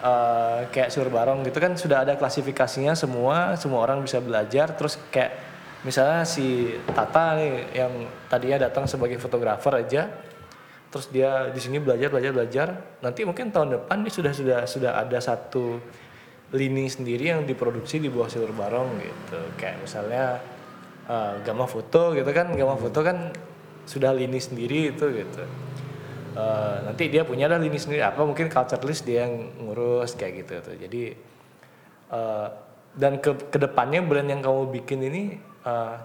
eh, kayak Surbarong gitu kan sudah ada klasifikasinya semua, semua orang bisa belajar. Terus kayak misalnya si Tata nih yang tadinya datang sebagai fotografer aja terus dia di sini belajar belajar belajar. Nanti mungkin tahun depan dia sudah sudah sudah ada satu lini sendiri yang diproduksi di bawah Silver Barong gitu. Kayak misalnya eh, gamma foto gitu kan gamma foto kan sudah lini sendiri itu gitu Eh, nanti dia punya lah lini sendiri. Apa mungkin culture list dia yang ngurus kayak gitu tuh. Jadi eh, dan ke ke depannya brand yang kamu bikin ini eh,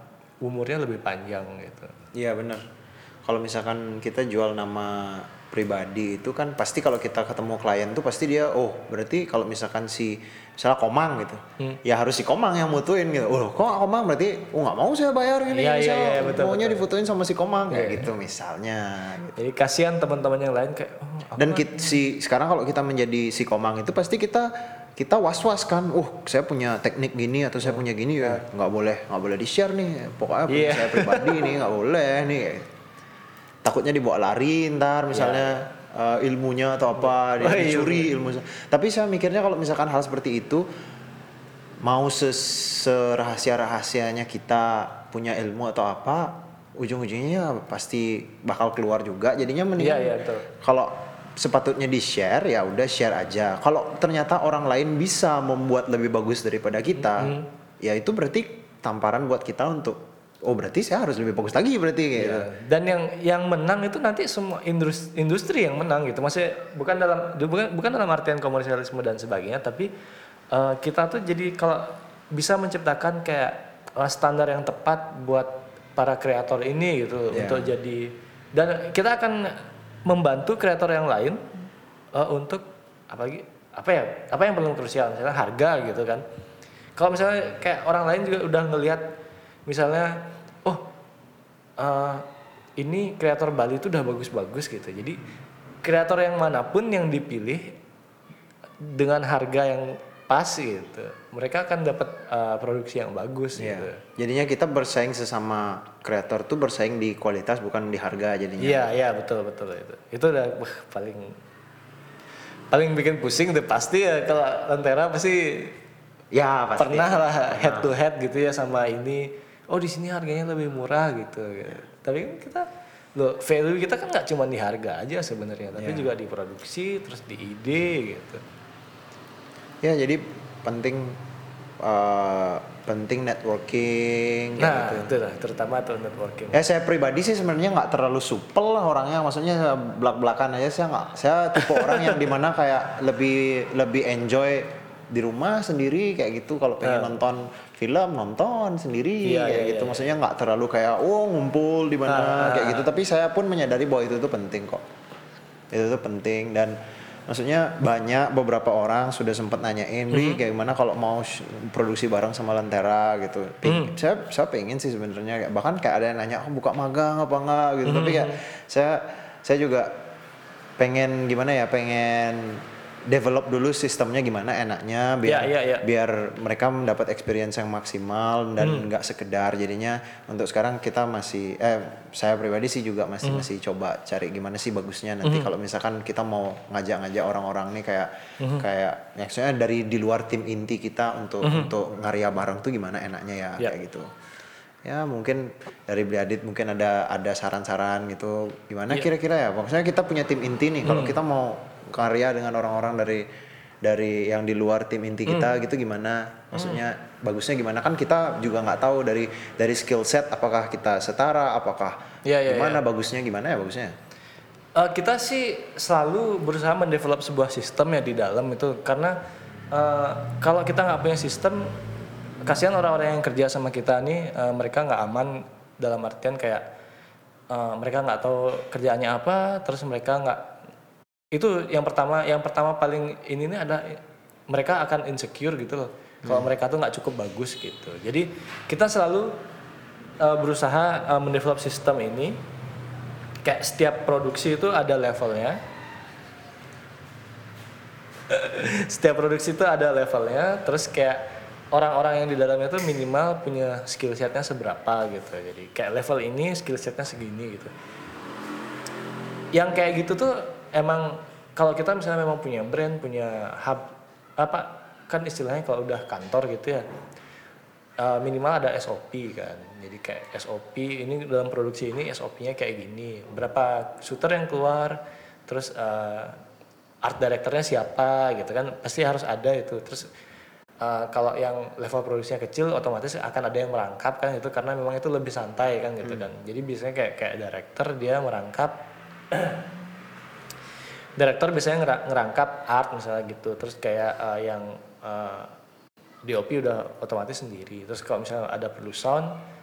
umurnya lebih panjang gitu. Iya benar. Kalau misalkan kita jual nama pribadi itu kan pasti kalau kita ketemu klien tuh pasti dia oh berarti kalau misalkan si misalnya Komang gitu. Ya harus si Komang yang mutuin gitu. Oh kok Komang? Berarti oh nggak mau saya bayar ini Iya, iya, saya iya, betul, maunya betul. difotoin sama si Komang kayak gitu misalnya jadi kasihan teman-teman yang lain kayak oh, dan kit- si sekarang kalau kita menjadi si Komang itu pasti kita kita was-was kan, uh saya punya teknik gini atau saya punya gini ya nggak boleh nggak boleh di share nih, pokoknya punya Iya. saya pribadi nih nggak boleh nih. Takutnya dibawa lari ntar misalnya eh, ilmunya atau apa Oh, iya. dicuri ilmu. Tapi saya mikirnya kalau misalkan hal seperti itu mau serahasia rahasianya kita punya ilmu atau apa ujung-ujungnya pasti bakal keluar juga jadinya mendingan Iya, iya, betul. kalau sepatutnya di share ya udah share aja kalau ternyata orang lain bisa membuat lebih bagus daripada kita Mm-hmm. ya itu berarti tamparan buat kita untuk oh berarti saya harus lebih bagus lagi berarti gitu Ya, Dan yang yang menang itu nanti semua industri, industri yang menang gitu. Maksudnya bukan dalam bukan bukan dalam artian komersialisme dan sebagainya, tapi eh, kita tuh jadi kalau bisa menciptakan kayak eh, standar yang tepat buat para kreator ini gitu Ya. untuk jadi dan kita akan membantu kreator yang lain eh, untuk apa lagi apa ya apa yang paling krusial misalnya harga gitu kan kalau misalnya kayak orang lain juga udah ngelihat misalnya oh eh, ini kreator Bali itu udah bagus-bagus gitu jadi kreator yang mana pun yang dipilih dengan harga yang pas gitu mereka akan dapat eh, produksi yang bagus Iya. gitu jadinya kita bersaing sesama kreator tuh bersaing di kualitas bukan di harga jadinya Iya, iya betul betul itu. Itu udah wah, paling paling bikin pusing udah pasti ya kalau Lentera pasti ya pasti pernah lah head to head gitu ya sama ini. Oh di sini harganya lebih murah gitu. Tapi kan kita lo value kita kan nggak cuma di harga aja sebenarnya, tapi juga di produksi terus di ide gitu. ya jadi penting eh, penting networking Nah gitu. itu lah terutama tuh networking. Ya saya pribadi sih sebenarnya nggak terlalu supel lah orangnya, maksudnya belak belakan aja saya nggak, saya tipe orang yang [laughs] di mana kayak lebih lebih enjoy di rumah sendiri kayak gitu. Kalau pengen nonton film nonton sendiri Iya, kayak iya, gitu, iya, maksudnya nggak terlalu kayak oh ngumpul di mana kayak gitu, tapi saya pun menyadari bahwa itu tuh penting kok, itu tuh penting. Dan maksudnya banyak beberapa orang sudah sempat nanyain Bi kayak gimana kalau mau produksi bareng sama Lentera? Gitu. Ping- saya saya pengen sih sebenarnya bahkan kayak ada yang nanya oh, buka magang apa enggak gitu. Tapi kayak saya saya juga pengen gimana ya pengen develop dulu sistemnya gimana enaknya biar Iya, iya, iya. biar mereka mendapat experience yang maksimal dan nggak sekedar. Jadinya untuk sekarang kita masih eh saya pribadi sih juga masih masih coba cari gimana sih bagusnya nanti. Kalau misalkan kita mau ngajak-ngajak orang-orang nih kayak kayak maksudnya dari di luar tim inti kita untuk untuk ngarya bareng tuh gimana enaknya ya Ya. kayak gitu. Ya mungkin dari Bliadit mungkin ada ada saran-saran gitu. Gimana kira-kira ya? Maksudnya kita punya tim inti nih. Kalau kita mau karya dengan orang-orang dari dari yang di luar tim inti kita gitu gimana? Maksudnya bagusnya gimana? Kan kita juga nggak tahu dari dari skill set apakah kita setara apakah Iya, iya, gimana bagusnya gimana ya bagusnya? Eh, kita sih selalu berusaha mendevelop sebuah sistem ya di dalam itu. Karena eh, kalau kita nggak punya sistem kasihan orang-orang yang kerja sama kita nih eh, mereka nggak aman dalam artian kayak eh, mereka nggak tahu kerjaannya apa terus mereka nggak itu yang pertama yang pertama paling ini nih ada mereka akan insecure gitu loh. Kalau mereka tuh nggak cukup bagus gitu. Jadi kita selalu eh, berusaha eh, mendevelop sistem ini. Kayak setiap produksi itu ada levelnya. [laughs] Setiap produksi itu ada levelnya. Terus kayak orang-orang yang di dalamnya tuh minimal punya skill setnya seberapa gitu. Jadi kayak level ini skill setnya segini gitu. Yang kayak gitu tuh emang kalau kita misalnya memang punya brand punya hub apa kan istilahnya kalau udah kantor gitu ya eh, minimal ada SOP kan. Jadi kayak SOP ini dalam produksi ini SOP-nya kayak gini. Berapa shooter yang keluar terus eh, art directornya siapa gitu kan pasti harus ada itu. Terus uh, kalau yang level produksinya kecil otomatis akan ada yang merangkap kan itu karena memang itu lebih santai kan gitu kan. Jadi biasanya kayak kayak director dia merangkap [clears throat] director biasanya ngera- ngerangkap art misalnya gitu. Terus kayak uh, yang uh, DOP udah otomatis sendiri. Terus kalau misalnya ada perlu sound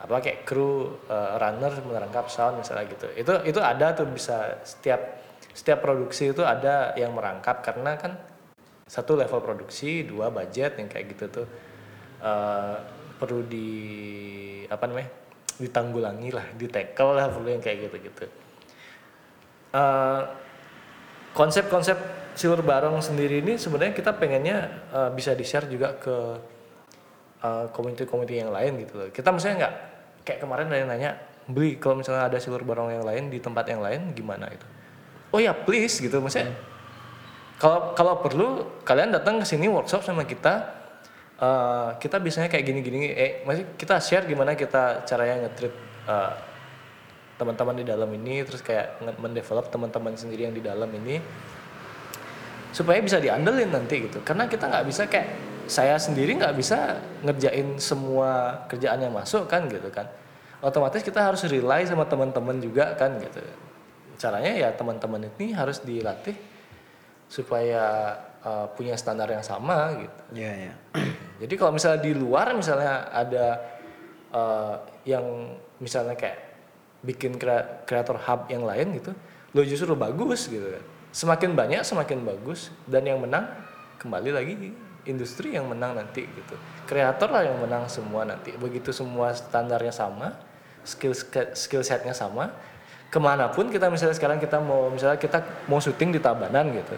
apa kayak kru uh, runner merangkap sound misalnya gitu. Itu itu ada tuh bisa setiap setiap produksi itu ada yang merangkap karena kan satu level produksi dua budget yang kayak gitu tuh uh, perlu di apa namanya ditanggulangi lah di tackle lah perlu yang kayak gitu gitu konsep-konsep silver barong sendiri ini sebenarnya kita pengennya uh, bisa di share juga ke uh, community-community yang lain gitu loh. Kita misalnya nggak kayak kemarin ada yang nanya beli kalau misalnya ada silver barong yang lain di tempat yang lain gimana itu? Oh ya please gitu maksudnya. Kalau kalau perlu kalian datang ke sini workshop sama kita. uh, kita biasanya kayak gini-gini, eh, masih kita share gimana kita caranya nge-treat uh, teman-teman di dalam ini terus kayak mendevelop teman-teman sendiri yang di dalam ini supaya bisa diandelin nanti gitu. Karena kita nggak bisa kayak saya sendiri nggak bisa ngerjain semua kerjaan yang masuk kan gitu kan. Otomatis kita harus rely sama teman-teman juga kan gitu. Caranya ya teman-teman ini harus dilatih supaya uh, punya standar yang sama gitu. Iya, iya. jadi kalau misalnya di luar misalnya ada uh, yang misalnya kayak bikin krea- kreator hub yang lain gitu, lo justru bagus gitu kan. Semakin banyak semakin bagus dan yang menang kembali lagi industri yang menang nanti gitu. Kreator lah yang menang semua nanti. Begitu semua standarnya sama, skill skill setnya sama, ke mana pun kita misalnya sekarang kita mau misalnya kita mau syuting di Tabanan gitu,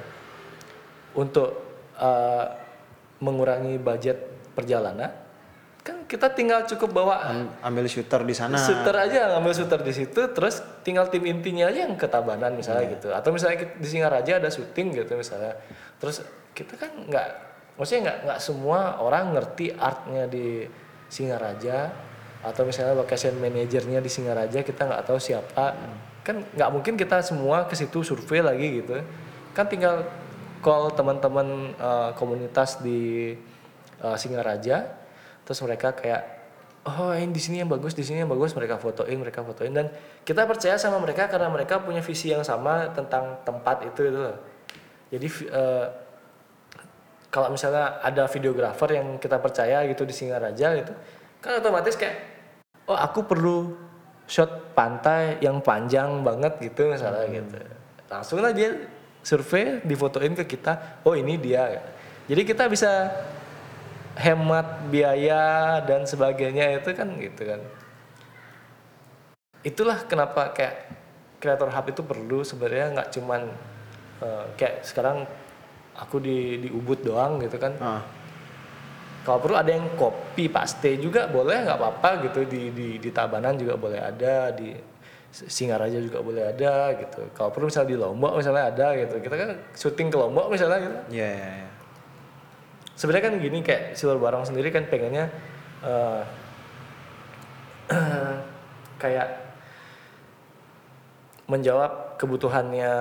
untuk uh, mengurangi budget perjalanan kan kita tinggal cukup bawa Am- ambil shooter di sana. shooter aja ngambil shooter di situ terus tinggal tim intinya aja yang ke Tabanan misalnya gitu. Atau misalnya di Singaraja ada syuting gitu misalnya. Terus kita kan nggak maksudnya nggak nggak semua orang ngerti artnya di Singaraja. Atau misalnya location manajernya di Singaraja kita nggak tahu siapa. Kan nggak mungkin kita semua ke situ survei lagi gitu. Kan tinggal call teman-teman eh, komunitas di eh, Singaraja terus mereka kayak oh ini di sini yang bagus di sini yang bagus. Mereka fotoin mereka fotoin. Dan kita percaya sama mereka karena mereka punya visi yang sama tentang tempat itu itu loh. jadi eh, kalau misalnya ada videografer yang kita percaya gitu di Singaraja gitu kan otomatis kayak oh aku perlu shot pantai yang panjang banget gitu misalnya gitu. Langsung lah dia survei difotoin ke kita oh ini dia jadi kita bisa hemat biaya dan sebagainya itu kan gitu kan. Itulah kenapa kayak kreator hub itu perlu sebenarnya nggak cuman eh, kayak sekarang aku di di Ubud doang gitu kan. Ah, kalau perlu ada yang kopi paste juga boleh nggak apa-apa gitu. Di di di Tabanan juga boleh ada di Singaraja juga boleh ada gitu. Kalau perlu misalnya di Lombok misalnya ada gitu. Kita kan syuting ke Lombok misalnya gitu. Iya, iya, iya. Sebenarnya kan gini kayak Silver Barong sendiri kan pengennya eh, [clears throat] kayak menjawab kebutuhannya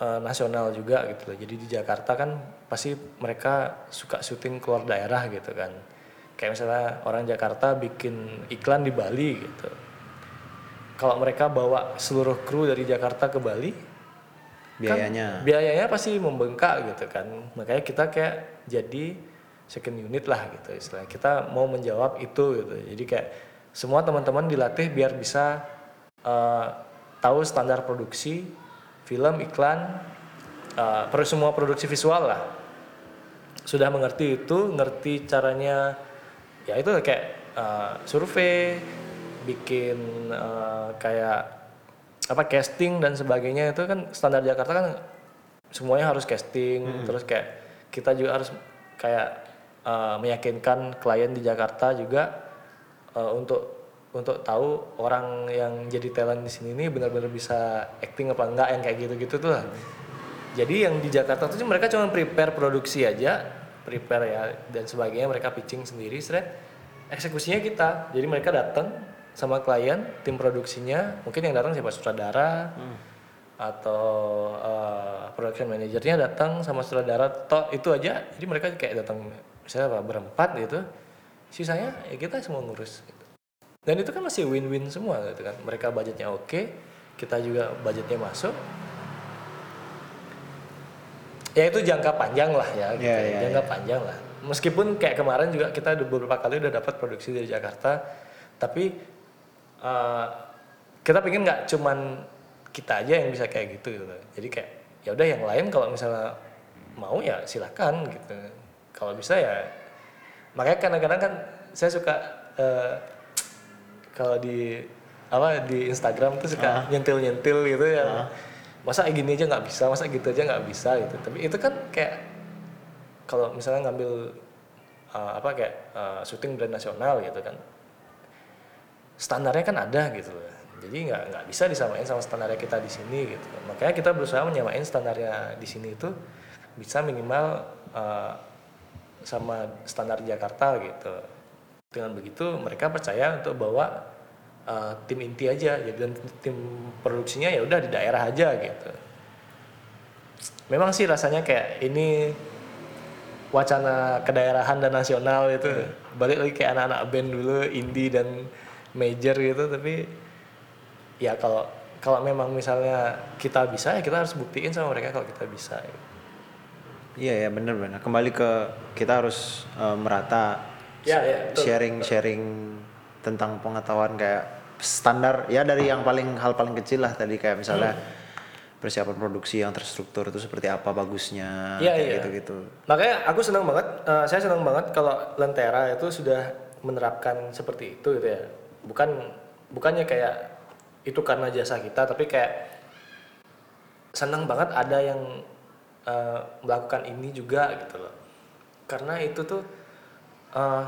eh, nasional juga gitu loh. Jadi di Jakarta kan pasti mereka suka syuting keluar daerah gitu kan. Kayak misalnya orang Jakarta bikin iklan di Bali gitu. Kalau mereka bawa seluruh kru dari Jakarta ke Bali, Biayanya. kan biayanya pasti membengkak gitu kan makanya kita kayak jadi second unit lah gitu istilahnya. Kita mau menjawab itu gitu. Jadi kayak semua teman-teman dilatih biar bisa eh, tahu standar produksi film iklan eh, per semua produksi visual lah. Sudah mengerti itu ngerti caranya ya itu kayak eh, survei bikin eh, kayak apa casting dan sebagainya itu kan standar Jakarta kan semuanya harus casting terus kayak kita juga harus kayak eh, meyakinkan klien di Jakarta juga eh, untuk untuk tahu orang yang jadi talent di sini ini benar-benar bisa acting apa enggak yang kayak gitu-gitu tuh lah. Jadi yang di Jakarta tuh mereka cuma prepare produksi aja, prepare ya dan sebagainya mereka pitching sendiri, seret. Eksekusinya kita. Jadi mereka datang sama klien, tim produksinya, mungkin yang datang siapa sutradara atau eh, production manajernya datang sama sutradara, toh itu aja. Jadi mereka kayak datang misalnya apa, berempat gitu. Sisanya ya kita semua ngurus gitu. dan itu kan masih win-win semua gitu kan. Mereka budgetnya oke kita juga budgetnya masuk. Ya itu jangka panjang lah ya, gitu Iya, ya, iya, jangka panjang lah. Meskipun kayak kemarin juga kita beberapa kali udah dapat produksi dari Jakarta tapi eh, kita pengen nggak cuman kita aja yang bisa kayak gitu gitu. Jadi kayak ya udah yang lain kalau misalnya mau ya silakan gitu. Kalau bisa ya makanya kadang-kadang kan saya suka eh, kalau di apa di Instagram tuh suka nyentil-nyentil gitu ya. Masa gini aja nggak bisa masa gitu aja nggak bisa gitu. Tapi itu kan kayak kalau misalnya ngambil uh, apa kayak uh, syuting brand nasional gitu kan standarnya kan ada gitu loh jadi nggak nggak bisa disamain sama standarnya kita di sini gitu. Makanya kita berusaha menyamain standarnya di sini itu bisa minimal uh, sama standar Jakarta gitu. Dengan begitu mereka percaya untuk bawa uh, tim inti aja. Jadi dan tim produksinya ya udah di daerah aja gitu. Memang sih rasanya kayak ini wacana kedaerahan dan nasional itu. Balik lagi kayak anak-anak band dulu indie dan major gitu tapi ya kalau kalau memang misalnya kita bisa ya kita harus buktiin sama mereka kalau kita bisa. Iya ya benar-benar. Kembali ke kita harus eh, merata Ya, ya, betul. sharing-sharing tentang pengetahuan kayak standar ya dari yang paling hal paling kecil lah tadi kayak misalnya Hmm. persiapan produksi yang terstruktur itu seperti apa bagusnya Iya, kayak iya. gitu-gitu. Makanya aku senang banget, eh, saya senang banget kalau Lentera itu sudah menerapkan seperti itu gitu ya. Bukan bukannya kayak itu karena jasa kita, tapi kayak senang banget ada yang eh, melakukan ini juga gitu loh. Karena itu tuh eh,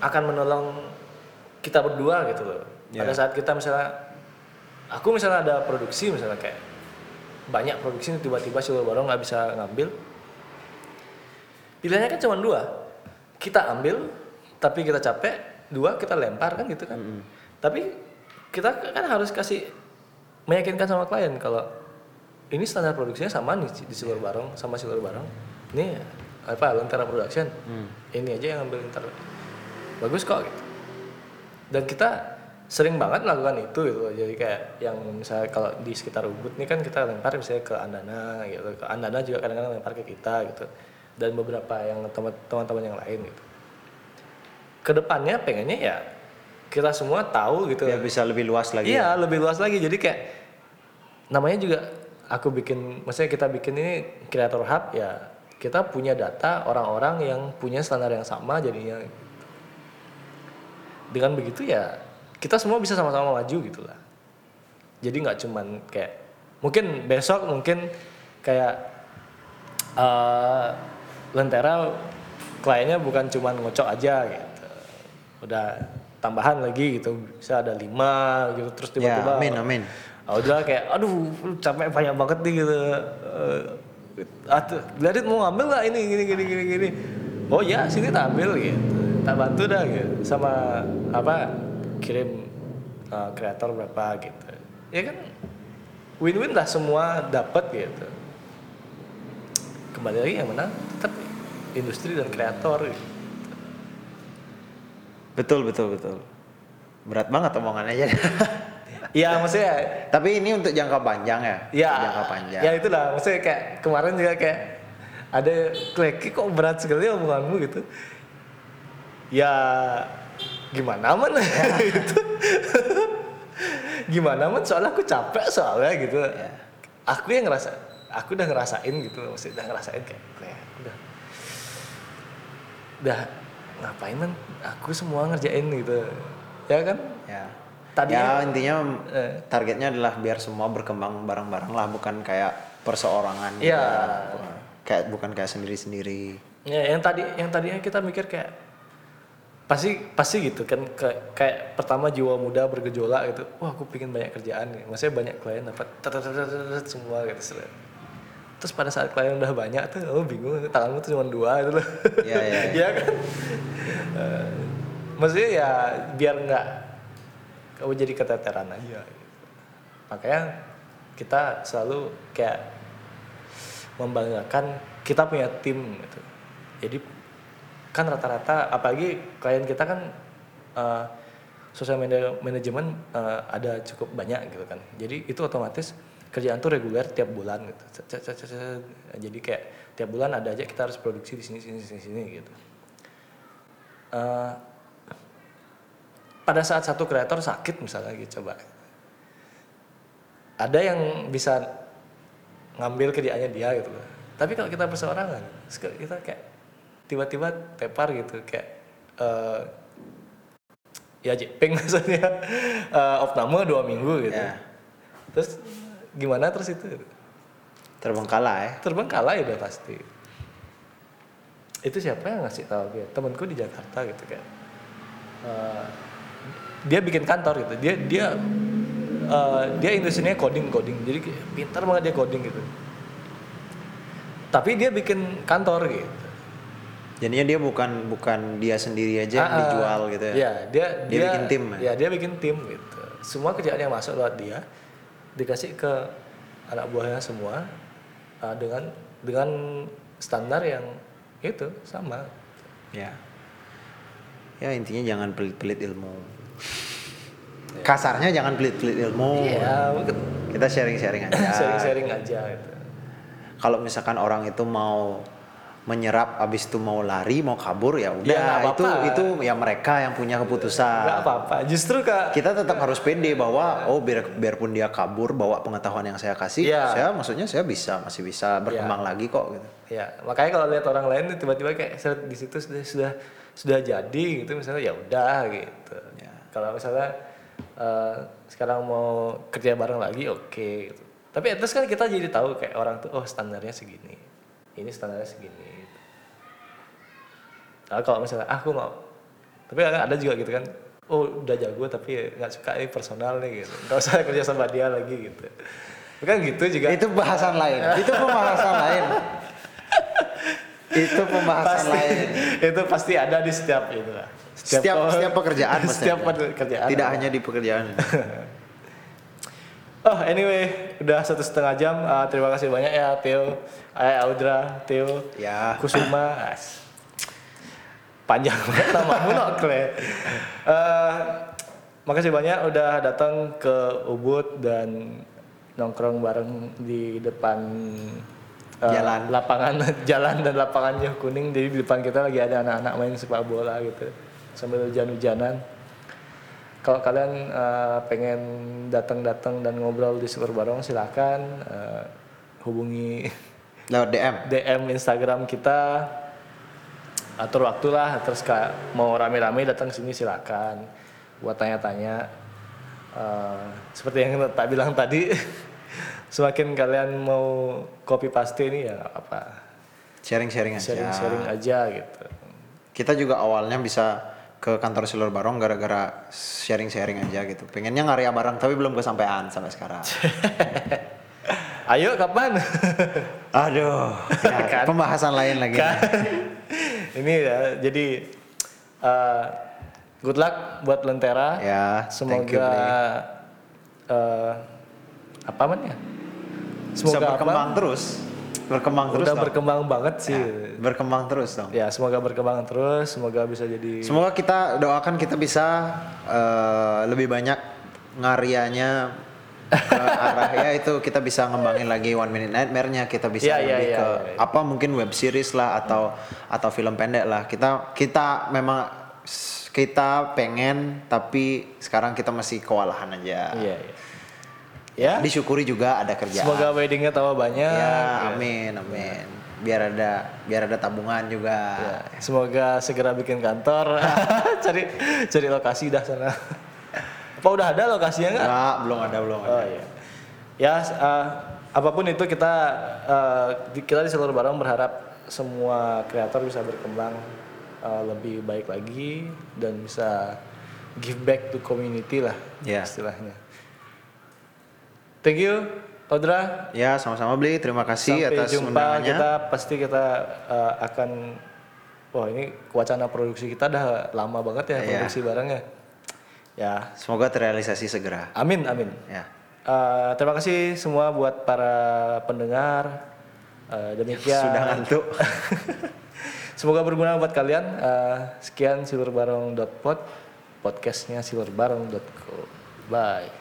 akan menolong kita berdua gitu loh. Pada Ya. saat kita misalnya, aku misalnya ada produksi misalnya kayak banyak produksi tiba-tiba si Barong nggak bisa ngambil pilihannya kan cuma dua kita ambil tapi kita capek dua kita lempar kan gitu kan tapi kita kan harus kasih meyakinkan sama klien kalau ini standar produksinya sama nih di Silur Barong sama Silur Barong. Ini apa Lentera Production? Ini aja yang ambil ntar bagus kok gitu. Dan kita sering banget melakukan itu gitu jadi kayak yang misalnya kalau di sekitar Ubud nih kan kita lempar misalnya ke Andana gitu. Ke Andana juga kadang-kadang lempar ke kita gitu. Dan beberapa yang teman- teman-teman yang lain gitu. Ke depannya pengennya ya kita semua tahu gitu Biar bisa lebih luas lagi. Iya, lebih luas lagi. Jadi kayak namanya juga aku bikin, maksudnya kita bikin ini creator hub ya kita punya data orang-orang yang punya standar yang sama jadinya. Dengan begitu ya kita semua bisa sama-sama maju gitu lah. Jadi nggak cuman kayak mungkin besok mungkin kayak eh Lentera kliennya bukan cuman ngocok aja gitu. Udah tambahan lagi gitu. Bisa ada lima gitu terus Ya, tiba-tiba amin amin. Ah, udah kayak aduh capek banyak banget nih gitu Eh, atuh Gladit mau ngambil lah ini gini gini gini gini oh ya sini tak ambil gitu tak bantu dah gitu sama apa kirim eh, kreator berapa gitu ya kan win-win lah semua dapat gitu kembali lagi yang menang tetap industri dan kreator gitu. Betul betul betul. Berat banget omongannya aja. [laughs] ya maksudnya Tapi ini untuk jangka panjang ya. ya Jangka panjang. ya itulah. Maksudnya kayak kemarin juga kayak ada kleki kok berat sekali omonganmu? gitu. Ya gimana man [laughs] gitu. Gimana man soalnya aku capek soalnya gitu. Ya. aku yang ngerasa aku udah ngerasain gitu. Maksudnya udah ngerasain kayak kayak udah. Udah ngapain man aku semua ngerjain gitu ya kan Ya. Tadinya- ya intinya Eh. targetnya adalah biar semua berkembang bareng-bareng lah, bukan kayak perseorangan. gitu ya. Kayak bukan kayak sendiri-sendiri. Ya, yang tadi yang tadinya kita mikir kayak pasti pasti gitu kan kayak, kayak pertama jiwa muda bergejolak gitu. Wah, aku pingin banyak kerjaan nih. Maksudnya banyak klien dapat semua gitu. Terus pada saat klien udah banyak tuh, oh bingung tanganmu tuh cuma dua gitu loh. Iya, iya, Iya [laughs] kan? Eh, maksudnya ya biar nggak kamu jadi keteteran aja. Gitu. Makanya kita selalu kayak membanggakan kita punya tim gitu. Jadi kan rata-rata apalagi klien kita kan uh, sosial media manajemen uh, ada cukup banyak gitu kan. Jadi itu otomatis kerjaan tuh reguler tiap bulan gitu. Jadi kayak tiap bulan ada aja kita harus produksi di sini sini sini sini gitu. Uh, pada saat satu kreator sakit misalnya gitu coba ada yang bisa ngambil kerjaannya dia gitu loh tapi kalau kita perseorangan suka- kita kayak tiba-tiba tepar gitu kayak eh ya jepeng [laughs] maksudnya eh opname dua minggu gitu Ya. terus gimana terus itu Terbengkalai. ya. terbengkalai udah pasti itu siapa yang ngasih tahu dia temanku di Jakarta gitu kan Eh, dia bikin kantor gitu dia dia eh, dia industrinya coding coding jadi pintar banget dia coding gitu tapi dia bikin kantor gitu Jadinya dia bukan bukan dia sendiri aja yang Ah, ah. dijual gitu ya. Iya, dia Dia bikin tim, ya? Ya, dia bikin tim gitu. Semua kerjaan yang masuk lewat dia dikasih ke anak buahnya semua uh, dengan dengan standar yang itu sama. Ya. Ya intinya jangan pelit-pelit ilmu. Kasarnya jangan pelit-pelit ilmu. Mungkin Kita sharing-sharing aja. [laughs] sharing-sharing aja gitu. Kalau misalkan orang itu mau menyerap abis itu mau lari mau kabur ya udah Ya, nggak itu itu ya mereka yang punya keputusan Enggak apa-apa. Justru Kak kita tetap harus pede bahwa oh biar biarpun dia kabur bawa pengetahuan yang saya kasih Iya. saya maksudnya saya bisa masih bisa berkembang lagi kok gitu Ya, makanya kalau lihat orang lain tiba-tiba kayak seret di situ sudah sudah sudah jadi gitu misalnya ya udah gitu. Ya. Kalau misalnya eh, sekarang mau kerja bareng lagi oke gitu. Tapi terus kan kita jadi tahu kayak orang tuh oh standarnya segini. Ini standarnya segini. Gitu. Nah, kalau misalnya ah, aku mau tapi ada juga gitu kan oh udah jago tapi nggak suka ini personal nih gitu nggak usah [laughs] kerja sama dia lagi gitu kan gitu juga itu bahasan lain itu pembahasan lain itu pembahasan pasti. lain. Itu pasti ada di setiap itu lah setiap setiap pekerjaan setiap pekerjaan. [laughs] Tidak ada. hanya di pekerjaan. [laughs] Oh anyway udah satu setengah jam. Ah, terima kasih banyak ya Theo eh, Audra Theo ya. Kusuma. Panjang banget [laughs] namamu Kle. Eh, makasih banyak udah datang ke Ubud dan nongkrong bareng di depan Jalan. lapangan [laughs] jalan dan lapangannya kuning. Jadi di depan kita lagi ada anak-anak main sepak bola gitu. Sambil hujan-hujanan. Kalau kalian eh, pengen datang-datang dan ngobrol di Super Barong silakan eh, hubungi [laughs] lewat DM DM Instagram kita. Atur waktu lah terus kayak mau rame-rame datang sini silakan. Buat tanya-tanya Eh, seperti yang tak bilang tadi [laughs] semakin kalian mau copy paste ini ya apa? Sharing-sharing aja. Sharing-sharing aja gitu. Kita juga awalnya bisa ke kantor Silur Barong gara-gara sharing-sharing aja gitu. Pengennya ngarya bareng tapi belum kesampaian sampai sekarang. [laughs] Ayo kapan? [laughs] Aduh ya, [laughs] Kan? pembahasan lain lagi. Kan? ini ya jadi eh, good luck buat Lentera. Ya thank you, semoga Blay. eh, apa man ya bisa semoga berkembang apa terus. Berkembang terus udah dong. berkembang banget sih. berkembang terus dong. Ya semoga berkembang terus semoga bisa jadi Semoga kita doakan kita bisa eh, lebih banyak ngaryanya ke arah. Ya itu kita bisa ngembangin lagi One Minute Nightmare-nya. Kita bisa Iya, iya, lebih iya, ke iya. apa mungkin web series lah atau atau film pendek lah. Kita kita memang kita pengen tapi sekarang kita masih kewalahan aja. Iya iya ya. Disyukuri juga ada kerjaan. Semoga weddingnya tambah banyak. Ya amin amin. Biar ada biar ada tabungan juga. Ya, semoga segera bikin kantor. [laughs] Cari cari lokasi dah sana. Apa udah ada lokasinya nggak? Nggak, belum ada belum ada. Oh iya. Ya, eh, apa pun itu kita di- kita di seluruh barang berharap semua kreator bisa berkembang eh, lebih baik lagi dan bisa give back to community lah Iya. istilahnya. Thank you, Audra. Ya, sama-sama beli. Terima kasih Sampai atas jumpa. undangannya. Kita pasti kita eh, akan Wah ini wacana produksi kita udah lama banget ya Iya. produksi barangnya. Ya, Semoga terrealisasi segera. amin amin. Ya. Eh, terima kasih semua buat para pendengar. Eh, demikian Sudah ngantuk. [laughs] Semoga berguna buat kalian. Eh, sekian silverbarong.pod, podcastnya silverbarong.co. Bye.